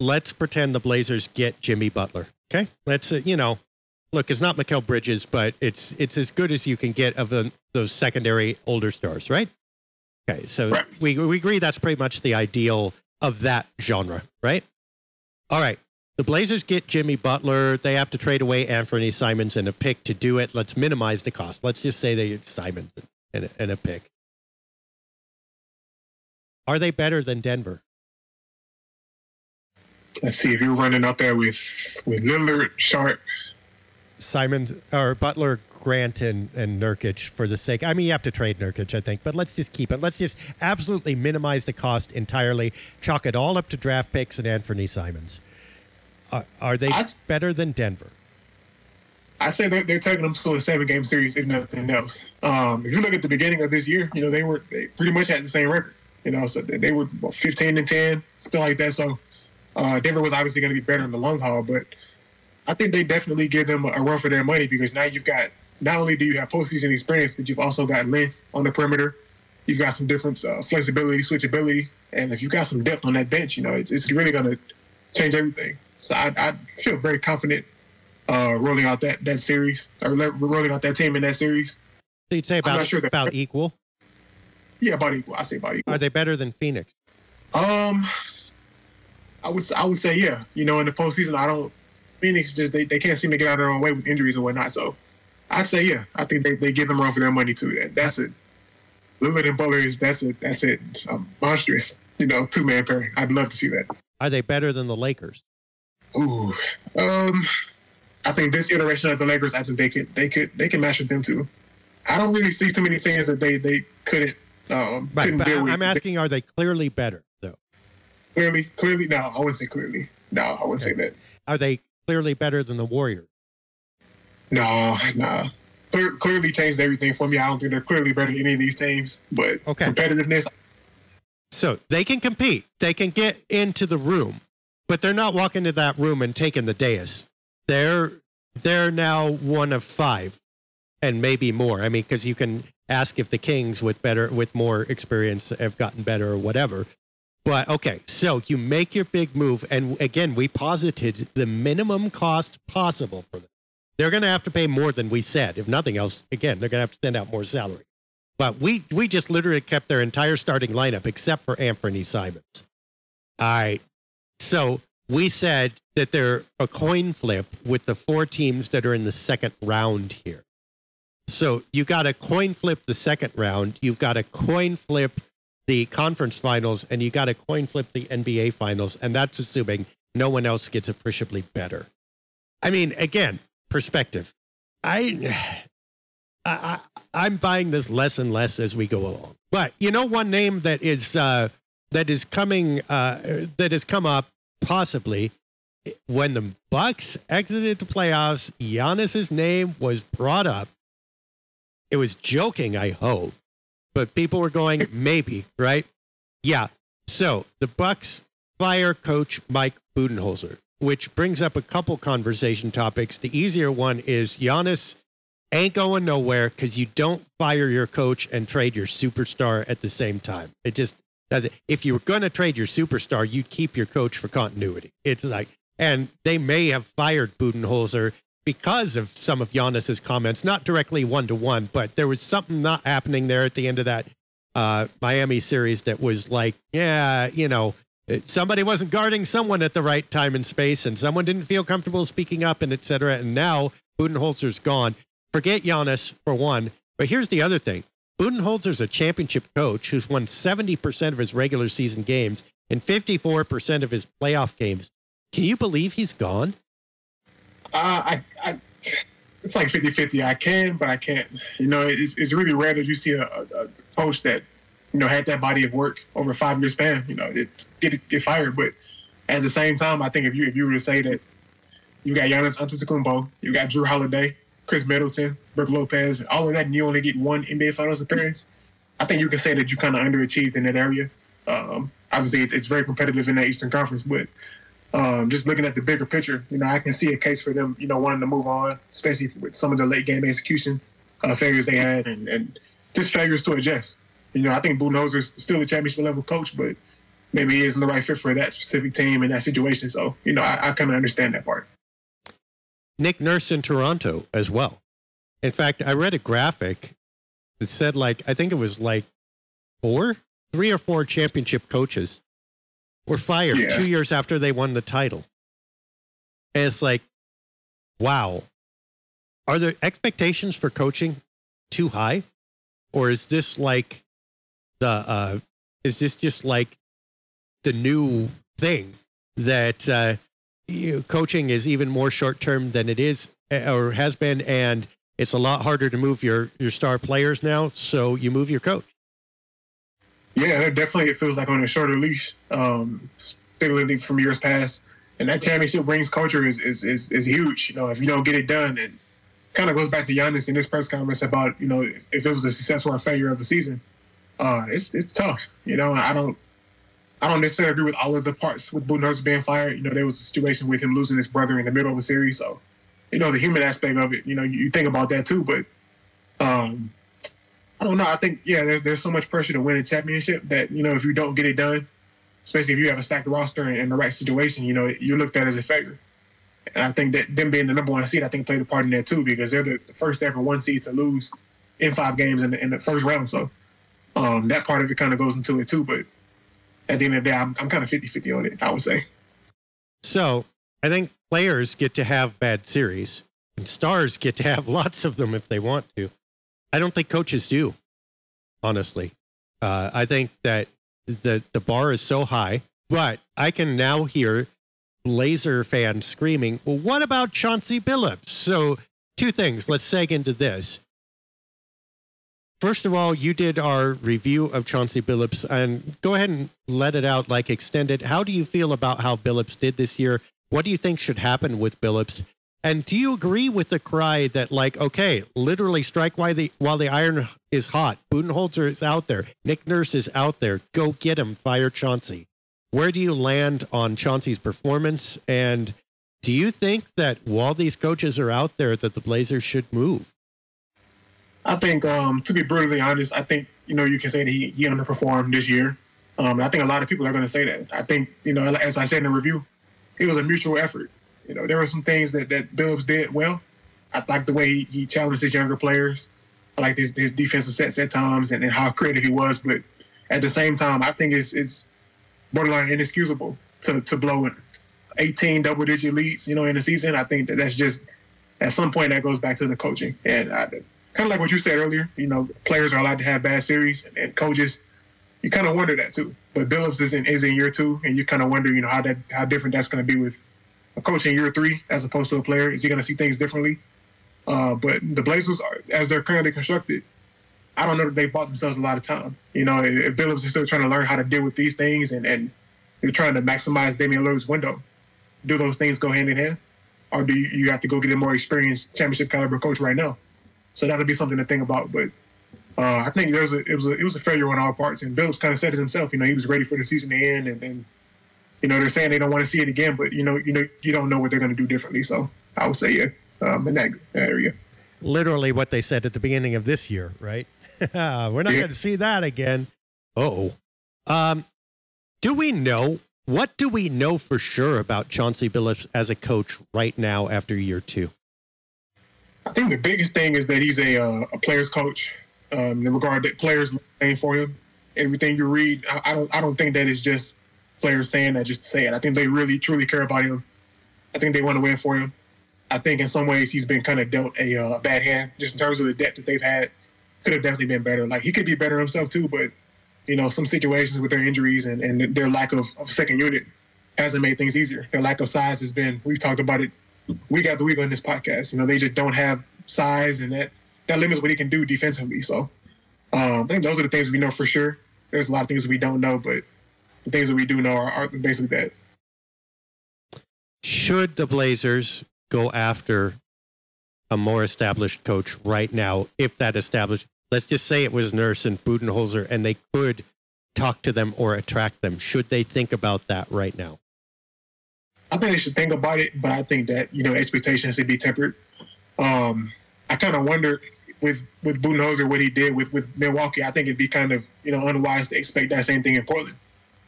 let's pretend the Blazers get Jimmy Butler. Okay, let's uh, you know, look, it's not Mikal Bridges, but it's it's as good as you can get of the, those secondary older stars, right? Okay, so right. we we agree that's pretty much the ideal of that genre, right? All right. The Blazers get Jimmy Butler. They have to trade away Anfernee Simons and a pick to do it. Let's minimize the cost. Let's just say they get Simons and and a pick. Are they better than Denver? Let's see if you're running out there with with Lillard, Sharpe, Simons or Butler, Grant, and, and Nurkic for the sake. I mean, you have to trade Nurkic, I think, but let's just keep it. Let's just absolutely minimize the cost entirely. Chalk it all up to draft picks and Anfernee Simons. Are, are they I'd, better than Denver? I say they're, they're taking them to a seven game series, if nothing else. Um, if you look at the beginning of this year, you know they were they pretty much had the same record. You know, so they were 15 and 10, stuff like that. So uh, Denver was obviously going to be better in the long haul, but I think they definitely give them a run for their money because now you've got not only do you have postseason experience, but you've also got length on the perimeter. You've got some different uh, flexibility, switchability, and if you've got some depth on that bench, you know it's, it's really going to change everything. So I, I feel very confident uh, rolling out that that series or rolling out that team in that series. So you'd say about sure about equal. Yeah, about equal. I say about equal. Are they better than Phoenix? Um, I would I would say yeah. You know, in the postseason, I don't. Phoenix just they, they can't seem to get out of their own way with injuries and whatnot. So I'd say yeah. I think they, they give them run for their money too. That, that's it. Lillard and Butler is that's it. That's it. Um, monstrous. You know, two man pairing. I'd love to see that. Are they better than the Lakers? Ooh, um, I think this iteration of the Lakers, I think they could they could they can match with them too. I don't really see too many teams that they they couldn't um Right, couldn't but deal I- with. I'm asking, are they clearly better? Clearly, clearly. No, I wouldn't say clearly. No, I wouldn't say that. Are they clearly better than the Warriors? No, no. Clear, clearly changed everything for me. I don't think they're clearly better than any of these teams, but Okay. competitiveness. So they can compete. They can get into the room, but they're not walking to that room and taking the dais. They're they're now one of five, and maybe more. I mean, because you can ask if the Kings with better with more experience have gotten better or whatever. But okay, so you make your big move, and again, we posited the minimum cost possible for them. They're going to have to pay more than we said. If nothing else, again, they're going to have to send out more salary. But we we just literally kept their entire starting lineup except for Anfernee Simons. All right. So we said that they're a coin flip with the four teams that are in the second round here. So you got to coin flip the second round. You've got to coin flip the conference finals, and you got to coin flip the NBA finals, and that's assuming no one else gets appreciably better. I mean, again, perspective. I, *sighs* I, I I'm buying this less and less as we go along. But you know, one name that is uh, that is coming uh, that has come up possibly when the Bucks exited the playoffs. Giannis's name was brought up. It was joking, I hope, but people were going *laughs* maybe right. Yeah. So the Bucks fire coach Mike Budenholzer, which brings up a couple conversation topics. The easier one is Giannis ain't going nowhere because you don't fire your coach and trade your superstar at the same time. It just doesn't. If you were going to trade your superstar, you'd keep your coach for continuity. It's like, and they may have fired Budenholzer because of some of Giannis's comments, not directly one to one, but there was something not happening there at the end of that uh, Miami series that was like, yeah, you know, somebody wasn't guarding someone at the right time and space, and someone didn't feel comfortable speaking up, and et cetera. And now Budenholzer's gone. Forget Giannis for one. But here's the other thing Budenholzer's a championship coach who's won 70% of his regular season games and 54% of his playoff games. Can you believe he's gone? Uh, I, I, it's like 50-50. I can, but I can't. You know, it's, it's really rare that you see a, a, coach that you know had that body of work over a five year span. You know, it get get fired. But at the same time, I think if you if you were to say that you got Giannis Antetokounmpo, you got Jrue Holiday, Khris Middleton, Brook Lopez, all of that, and you only get one NBA Finals appearance. I think you can say that you kind of underachieved in that area. Um, obviously, it's, it's very competitive in that Eastern Conference, but um, just looking at the bigger picture, you know, I can see a case for them, you know, wanting to move on, especially with some of the late game execution uh, failures they had and, and just failures to adjust. You know, I think Budenholzer's still a championship level coach, but maybe he isn't the right fit for that specific team in that situation. So, you know, I, I kind of understand that part. Nick Nurse in Toronto as well. In fact, I read a graphic that said like I think it was like four, three or four championship coaches were fired Yeah. two years after they won the title. And it's like, wow. Are the expectations for coaching too high? Or is this like the uh is this just like the new thing that uh you know, coaching is even more short term than it is uh, or has been, and it's a lot harder to move your your star players now. So you move your coach. Yeah, definitely it feels like on a shorter leash, um, particularly from years past. And that championship rings culture is, is is is huge. You know, if you don't get it done, and kind of goes back to Giannis in this press conference about you know if it was a success or a failure of the season. Uh, it's it's tough. You know, I don't I don't necessarily agree with all of the parts with Budenholzer being fired. You know, there was a situation with him losing his brother in the middle of a series, so you know the human aspect of it. You know, you, you think about that too, but um, I don't know. I think yeah, there's there's so much pressure to win a championship that you know if you don't get it done, especially if you have a stacked roster and in the right situation, you know you're looked at as a failure. And I think that them being the number one seed, I think played a part in that too because they're the first ever one seed to lose in five games in the, in the first round. So um, that part of it kind of goes into it too. But at the end of the day, I'm, I'm kind of 50 50 on it, I would say. So I think players get to have bad series, and stars get to have *laughs* lots of them if they want to. I don't think coaches do, honestly. Uh, I think that the the bar is so high, but I can now hear Blazer fans screaming, "Well, what about Chauncey Billups?" So, two things. Let's seg into this. First of all, you did our review of Chauncey Billups, and go ahead and let it out, like extend it. How do you feel about how Billups did this year? What do you think should happen with Billups? And do you agree with the cry that, like, okay, literally strike while the while the iron is hot? Budenholzer is out there. Nick Nurse is out there. Go get him. Fire Chauncey. Where do you land on Chauncey's performance? And do you think that while these coaches are out there, that the Blazers should move? I think, um, to be brutally honest, I think you know you can say that he, he underperformed this year. Um, I think a lot of people are going to say that. I think you know, as I said in the review, it was a mutual effort. You know, there were some things that that Billups did well. I like the way he challenged his younger players. I like his, his defensive sets at times and, and how creative he was. But at the same time, I think it's it's borderline inexcusable to to blow 18 double digit leads. You know, in the season. I think that that's just at some point that goes back to the coaching and. I, kind of like what you said earlier. You know, players are allowed to have bad series, and, and coaches, you kind of wonder that too. But Billups is in is in year two, and you kind of wonder, you know, how that how different that's going to be with a coach in year three as opposed to a player. Is he going to see things differently? Uh, but the Blazers, as they're currently constructed, I don't know that they bought themselves a lot of time. You know, if Billups is still trying to learn how to deal with these things, and and you're trying to maximize Damian Lillard's window, do those things go hand in hand, or do you, you have to go get a more experienced championship caliber coach right now? So that'll be something to think about. But uh, I think there's a it was a it was a failure on all parts. And Billups kind of said it himself. You know, he was ready for the season to end, and then you know they're saying they don't want to see it again, but you know you know you don't know what they're going to do differently. So I would say yeah, um, in that, that area. Literally what they said at the beginning of this year, right? *laughs* We're not yeah. going to see that again. Oh, um, do we know what do we know for sure about Chauncey Billups as a coach right now after year two? I think the biggest thing is that he's a, uh, a player's coach. Um, in regard that players playing for him, everything you read, I, I, don't I don't think that is just players saying that just to say it. I think they really truly care about him. I think they want to win for him. I think in some ways he's been kind of dealt a uh, bad hand just in terms of the depth that they've had. Could have definitely been better. Like he could be better himself too, but you know some situations with their injuries and, and their lack of, of second unit hasn't made things easier. Their lack of size has been. We've talked about it week after week on this podcast. You know, they just don't have size, and that that limits what he can do defensively. So um, I think those are the things we know for sure. There's a lot of things we don't know, but the things that we do know are, are basically that. Should the Blazers go after a more established coach right now, if that established, let's just say it was Nurse and Budenholzer, and they could talk to them or attract them, should they think about that right now? I think they should think about it, but I think that you know expectations should be tempered. Um, I kind of wonder with with Budenholzer what he did with with Milwaukee. I think it'd be kind of you know unwise to expect that same thing in Portland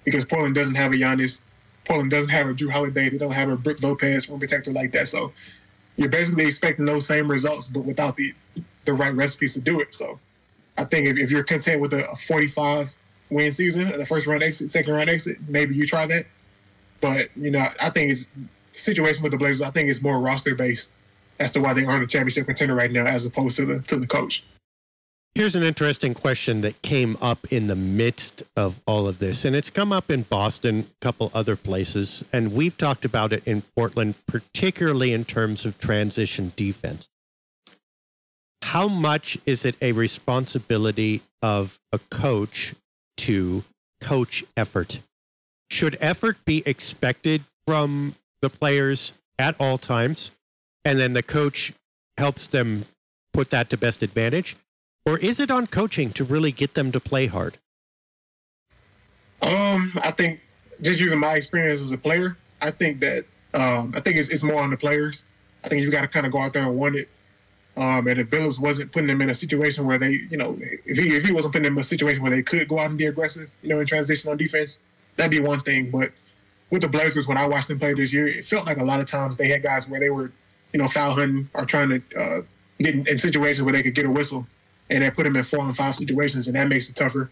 because Portland doesn't have a Giannis. Portland doesn't have a Jrue Holiday. They don't have a Brook Lopez rim protector like that. So you're basically expecting those same results, but without the the right recipes to do it. So I think if, if you're content with a, a 45 win season and a first round exit, second round exit, maybe you try that. But you know, I think it's situation with the Blazers. I think it's more roster based as to why they aren't a championship contender right now, as opposed to the to the coach. Here's an interesting question that came up in the midst of all of this, and it's come up in Boston, a couple other places, and we've talked about it in Portland, particularly in terms of transition defense. How much is it a responsibility of a coach to coach effort should effort be expected from the players at all times and then the coach helps them put that to best advantage or is it on coaching to really get them to play hard? Um i think just using my experience as a player i think that um i think it's, it's more on the players. I think you've got to kind of go out there and want it. Um, and if Billups wasn't putting them in a situation where they, you know, if he if he wasn't putting them in a situation where they could go out and be aggressive, you know, in transition on defense, that'd be one thing. But with the Blazers, when I watched them play this year, it felt like a lot of times they had guys where they were, you know, foul hunting or trying to uh, get in, in, situations where they could get a whistle and they put him in four and five situations, and that makes it tougher.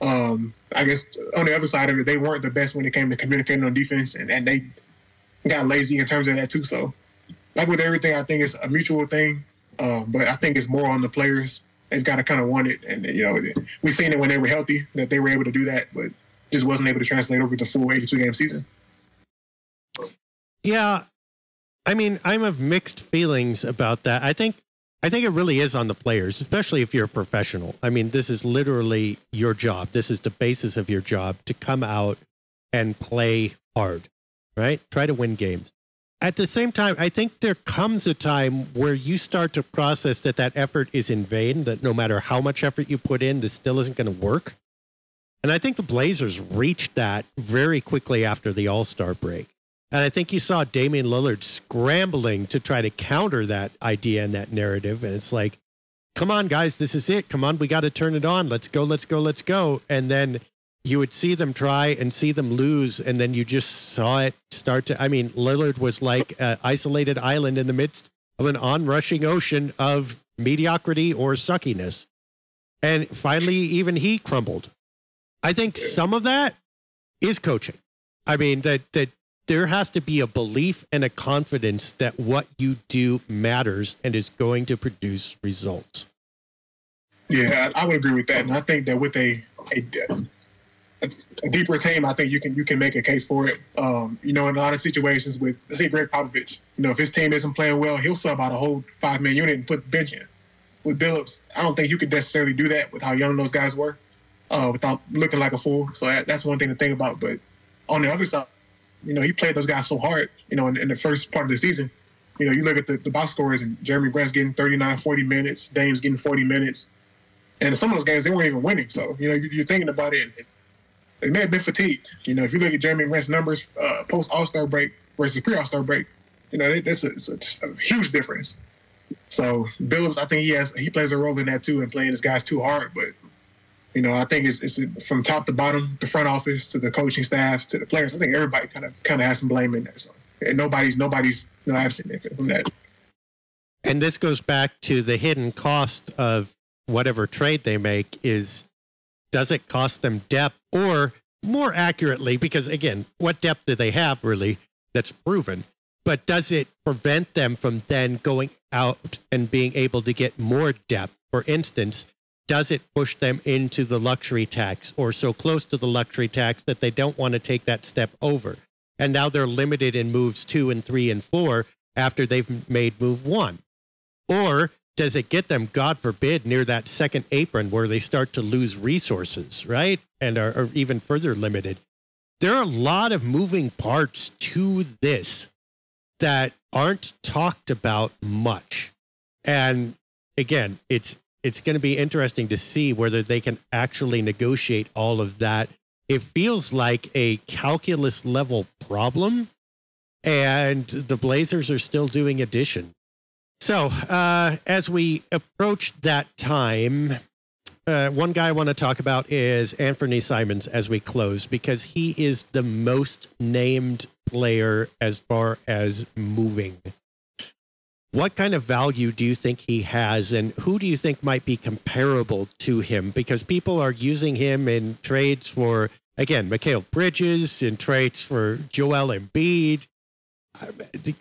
Um, I guess on the other side of it, they weren't the best when it came to communicating on defense, and, and they got lazy in terms of that too. So, like with everything, I think it's a mutual thing, um, but I think it's more on the players. They've got to kind of want it, and you know, we've seen it when they were healthy that they were able to do that, but just wasn't able to translate over the full 82 game season. Yeah, I mean, I'm of mixed feelings about that. I think I think it really is on the players, especially if you're a professional. I mean, this is literally your job. This is the basis of your job to come out and play hard, right? Try to win games. At the same time, I think there comes a time where you start to process that that effort is in vain, that no matter how much effort you put in, this still isn't going to work. And I think the Blazers reached that very quickly after the All Star break. And I think you saw Damian Lillard scrambling to try to counter that idea and that narrative. And it's like, come on, guys, this is it. Come on, we got to turn it on. Let's go, let's go, let's go. And then you would see them try and see them lose. And then you just saw it start to. I mean, Lillard was like an isolated island in the midst of an onrushing ocean of mediocrity or suckiness. And finally, even he crumbled. I think some of that is coaching. I mean, that, that there has to be a belief and a confidence that what you do matters and is going to produce results. Yeah, I would agree with that, and I think that with a a, a deeper team, I think you can you can make a case for it. Um, you know, in a lot of situations with say Gregg Popovich, you know, if his team isn't playing well, he'll sub out a whole five man unit and put bench in. With Billups, I don't think you could necessarily do that with how young those guys were, uh, without looking like a fool. So that, that's one thing to think about. But on the other side, you know, he played those guys so hard, you know, in, in the first part of the season. You know, you look at the, the box scores and Jerami Grant's getting 39, 40 minutes, Dame's getting 40 minutes. And some of those games, they weren't even winning. So, you know, you, are thinking about it, they may have been fatigued. You know, if you look at Jerami Grant's numbers uh, post All Star break versus pre All Star break, you know, that's a, a, a, huge difference. So, Billups, I think he has he plays a role in that too, and playing his guys too hard. But you know, I think it's, it's from top to bottom, the front office to the coaching staff to the players. I think everybody kind of kind of has some blame in that. So, and nobody's nobody's no absent from that. And this goes back to the hidden cost of whatever trade they make is does it cost them depth or more accurately because again what depth do they have really that's proven but does it prevent them from then going out and being able to get more depth for instance does it push them into the luxury tax or so close to the luxury tax that they don't want to take that step over? And now they're limited in moves two and three and four after they've made move one. Or does it get them, God forbid, near that second apron where they start to lose resources, right? And are, are even further limited. There are a lot of moving parts to this that aren't talked about much. And again, it's it's going to be interesting to see whether they can actually negotiate all of that. It feels like a calculus level problem, and the Blazers are still doing addition. So, uh, as we approach that time, uh, one guy I want to talk about is Anfernee Simons as we close because he is the most named player as far as moving what kind of value do you think he has, and who do you think might be comparable to him? Because people are using him in trades for, again, Mikal Bridges, in trades for Joel Embiid.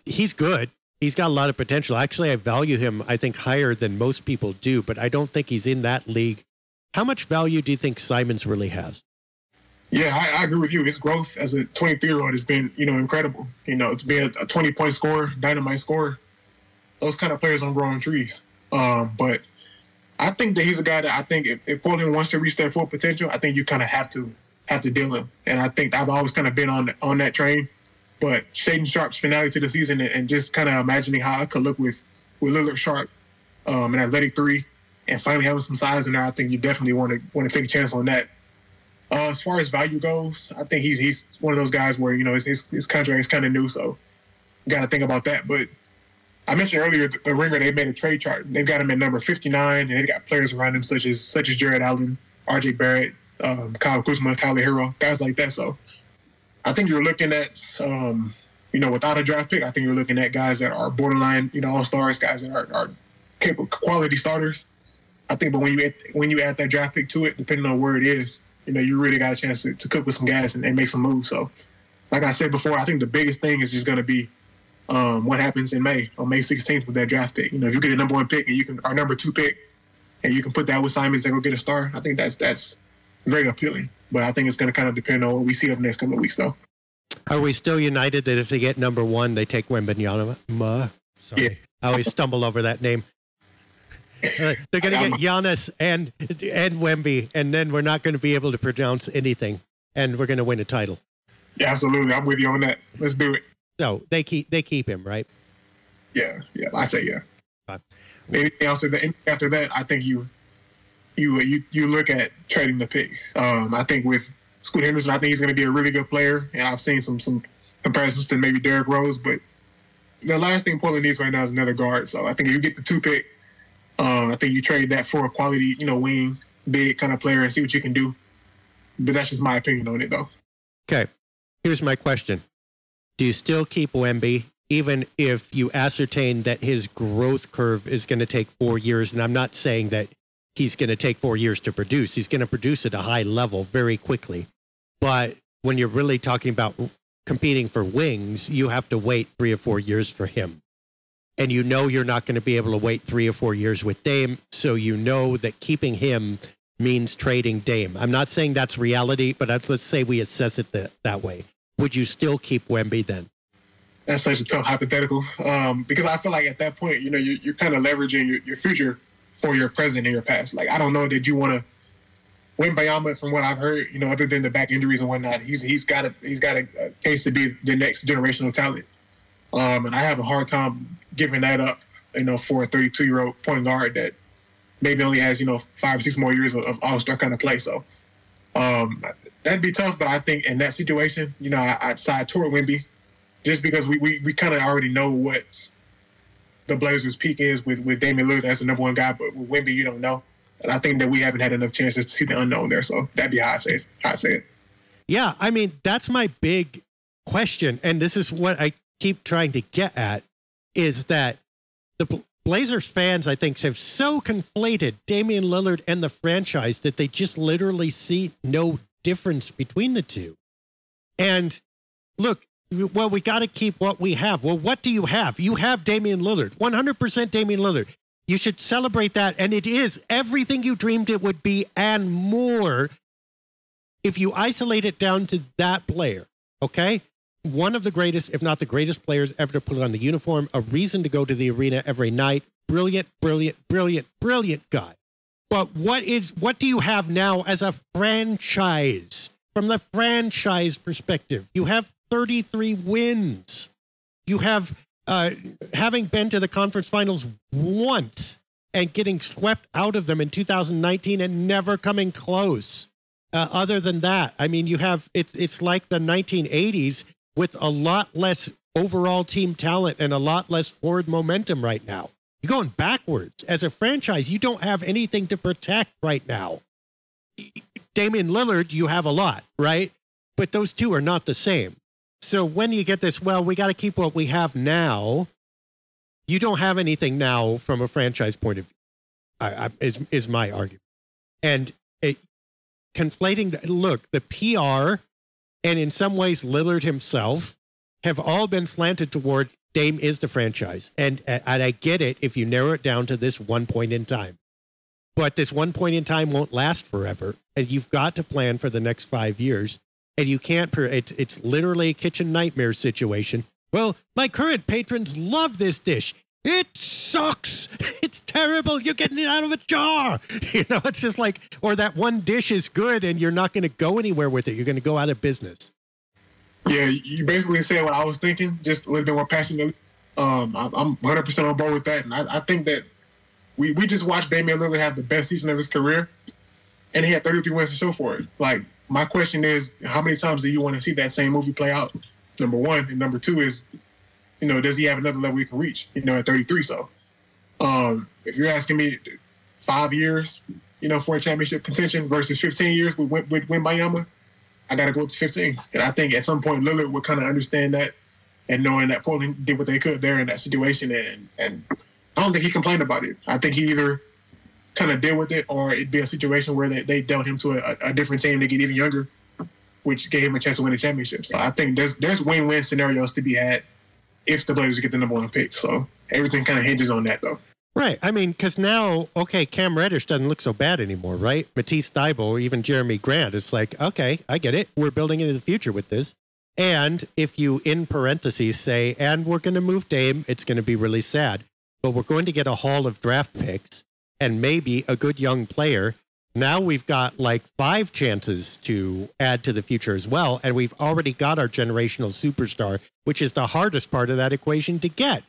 He's good. He's got a lot of potential. Actually, I value him, I think, higher than most people do, but I don't think he's in that league. How much value do you think Simons really has? Yeah, I, I, agree with you. His growth as a 23 year old has been, you know, incredible. You know, to be a, a 20 point scorer, dynamite scorer, those kind of players on growing trees. Um, but I think that he's a guy that I think if, if Portland wants to reach their full potential, I think you kind of have to have to deal him. And I think I've always kind of been on on that train. But Shaedon Sharpe's finale to the season and, and just kind of imagining how it could look with with Lillard Sharpe, um, athletic three, and finally having some size in there, I think you definitely want to want to take a chance on that. Uh, as far as value goes, I think he's he's one of those guys where you know his his, his contract is kind of new, so got to think about that. But I mentioned earlier the, the Ringer. They made a trade chart. They've got him at number 59, and they've got players around him such as such as Jarrett Allen, R.J. Barrett, um, Kyle Kuzma, Tyler Herro, guys like that. So I think you're looking at, um, you know, without a draft pick, I think you're looking at guys that are borderline, you know, all stars, guys that are, are capable, quality starters. I think, but when you add, when you add that draft pick to it, depending on where it is, you know, you really got a chance to, to cook with some guys and, and, make some moves. So, like I said before, I think the biggest thing is just going to be um, what happens in May on May 16th with that draft pick. You know, if you get a number one pick and you can our number two pick, and you can put that with Simons and go get a star, I think that's that's very appealing. But I think it's going to kind of depend on what we see over the next couple of weeks, though. Are we still united that if they get number one, they take Wembanyama? Sorry, yeah. I always stumble over that name. Uh, they're going to get *laughs* Giannis and and Wemby, and then we're not going to be able to pronounce anything, and we're going to win a title. Yeah, absolutely. I'm with you on that. Let's do it. So they keep they keep him, right? Yeah, yeah. I say yeah. But, Anything else after that? I think you you you you look at trading the pick. Um, I think with Scoot Henderson, I think he's going to be a really good player, and I've seen some some comparisons to maybe Derrick Rose, but the last thing Portland needs right now is another guard. So I think if you get the two pick, uh, I think you trade that for a quality, you know, wing, big kind of player and see what you can do. But that's just my opinion on it, though. Okay. Here's my question Do you still keep Wemby, even if you ascertain that his growth curve is going to take four years? And I'm not saying that he's going to take four years to produce, he's going to produce at a high level very quickly. But when you're really talking about competing for wings, you have to wait three or four years for him. And you know you're not going to be able to wait three or four years with Dame. So you know that keeping him means trading Dame. I'm not saying that's reality, but let's say we assess it that, that way. Would you still keep Wemby then? That's such a tough hypothetical um, because I feel like at that point, you know, you're, you're kind of leveraging your, your, future for your present and your past. Like, I don't know that you want to Wembanyama, from what I've heard, you know, other than the back injuries and whatnot, he's he's got a he's got a, a case to be the next generational talent. Um, and I have a hard time giving that up, you know, for a 32 year old point guard that maybe only has you know five or six more years of, of all star kind of play. So um, that'd be tough. But I think in that situation, you know, I, I'd side toward Wemby just because we we, we kind of already know what the Blazers' peak is with with Damian Lillard as the number one guy, but with Wemby, you don't know. And I think that we haven't had enough chances to see the unknown there. So that'd be how I say it. How I say it. Yeah, I mean that's my big question, and this is what I keep trying to get at: is that the Blazers fans, I think, have so conflated Damian Lillard and the franchise that they just literally see no difference between the two. And look, well, we got to keep what we have. Well, what do you have? You have Damian Lillard, 100% Damian Lillard. You should celebrate that. And it is everything you dreamed it would be and more if you isolate it down to that player. Okay. One of the greatest, if not the greatest players ever to put on the uniform, a reason to go to the arena every night. Brilliant, brilliant, brilliant, brilliant guy. But what is what do you have now as a franchise? From the franchise perspective, you have 33 wins. You have uh, having been to the conference finals once and getting swept out of them in 2019 and never coming close. Uh, other than that, I mean, you have it's it's like the 1980s with a lot less overall team talent and a lot less forward momentum right now. You're going backwards as a franchise. You don't have anything to protect right now. Damian Lillard, you have a lot, right? But those two are not the same. So when you get this, well, we got to keep what we have now. You don't have anything now from a franchise point of view. I, I, is is my argument, and it, conflating. The, look, the PR, and in some ways Lillard himself, have all been slanted toward Dame is the franchise, and and I get it if you narrow it down to this one point in time, but this one point in time won't last forever, and you've got to plan for the next five years and you can't. It's it's literally a kitchen nightmare situation. Well, my current patrons love this dish. It sucks. *laughs* It's terrible. You're getting it out of a jar. *laughs* You know, it's just like, or that one dish is good and you're not going to go anywhere with it. You're going to go out of business. Yeah, you basically said what I was thinking, just a little bit more passionate. Um, I'm 100% on board with that. And I, I think that we, we just watched Damian Lillard have the best season of his career, and he had 33 wins to show for it. Like, my question is, how many times do you want to see that same movie play out? Number one, and number two is, you know, does he have another level he can reach? You know, at 33. So, um, if you're asking me, five years, you know, for a championship contention versus 15 years with with, with Wembanyama, I got to go to 15. And I think at some point Lillard would kind of understand that, and knowing that Portland did what they could there in that situation, and and I don't think he complained about it. I think he either kind of deal with it, or it'd be a situation where they, they dealt him to a, a different team to get even younger, which gave him a chance to win a championship. So I think there's there's win win scenarios to be had if the Blazers get the number one pick. So everything kind of hinges on that, though. Right. I mean, because now, okay, Cam Reddish doesn't look so bad anymore, right? Matisse Thybulle, even Jerami Grant. It's like, okay, I get it. We're building into the future with this. And if you, in parentheses, say, and we're going to move Dame, it's going to be really sad. But we're going to get a haul of draft picks and maybe a good young player. Now we've got like five chances to add to the future as well. And we've already got our generational superstar, which is the hardest part of that equation to get.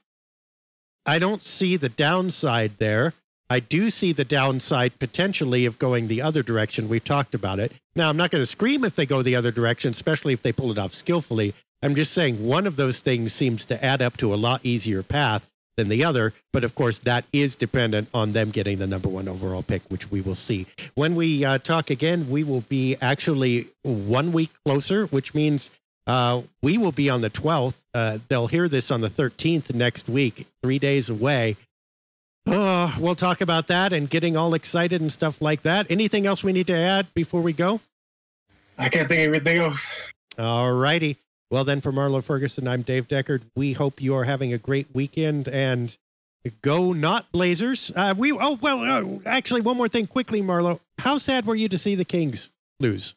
I don't see the downside there. I do see the downside potentially of going the other direction. We've talked about it. Now, I'm not going to scream if they go the other direction, especially if they pull it off skillfully. I'm just saying one of those things seems to add up to a lot easier path than the other. But of course, that is dependent on them getting the number one overall pick, which we will see. When we uh, talk again, we will be actually one week closer, which means uh, we will be on the 12th. Uh, they'll hear this on the 13th next week, three days away. Uh, we'll talk about that and getting all excited and stuff like that. Anything else we need to add before we go? I can't think of anything else. All righty. Well, then, for Marlow Ferguson, I'm Dave Deckard. We hope you are having a great weekend and go not Blazers. Uh, we oh well, uh, actually, one more thing quickly, Marlow. How sad were you to see the Kings lose?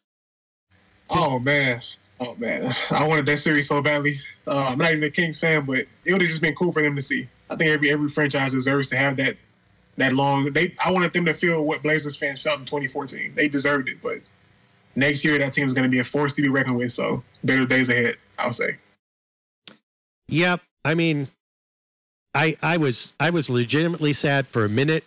Oh man, oh man, I wanted that series so badly. Uh, I'm not even a Kings fan, but it would have just been cool for them to see. I think every every franchise deserves to have that that long. They I wanted them to feel what Blazers fans felt in 2014. They deserved it, but next year that team is going to be a force to be reckoned with. So better days ahead, I'll say. Yep. I mean, I I was I was legitimately sad for a minute,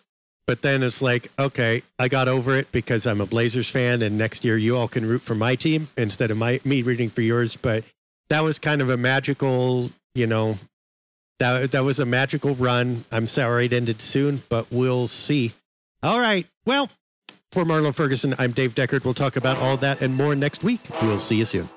but then it's like, okay, I got over it because I'm a Blazers fan, and next year you all can root for my team instead of my me rooting for yours. But that was kind of a magical, you know, that that was a magical run. I'm sorry it ended soon, but we'll see. All right. Well, for Marlow Ferguson, I'm Dave Deckard. We'll talk about all that and more next week. We'll see you soon.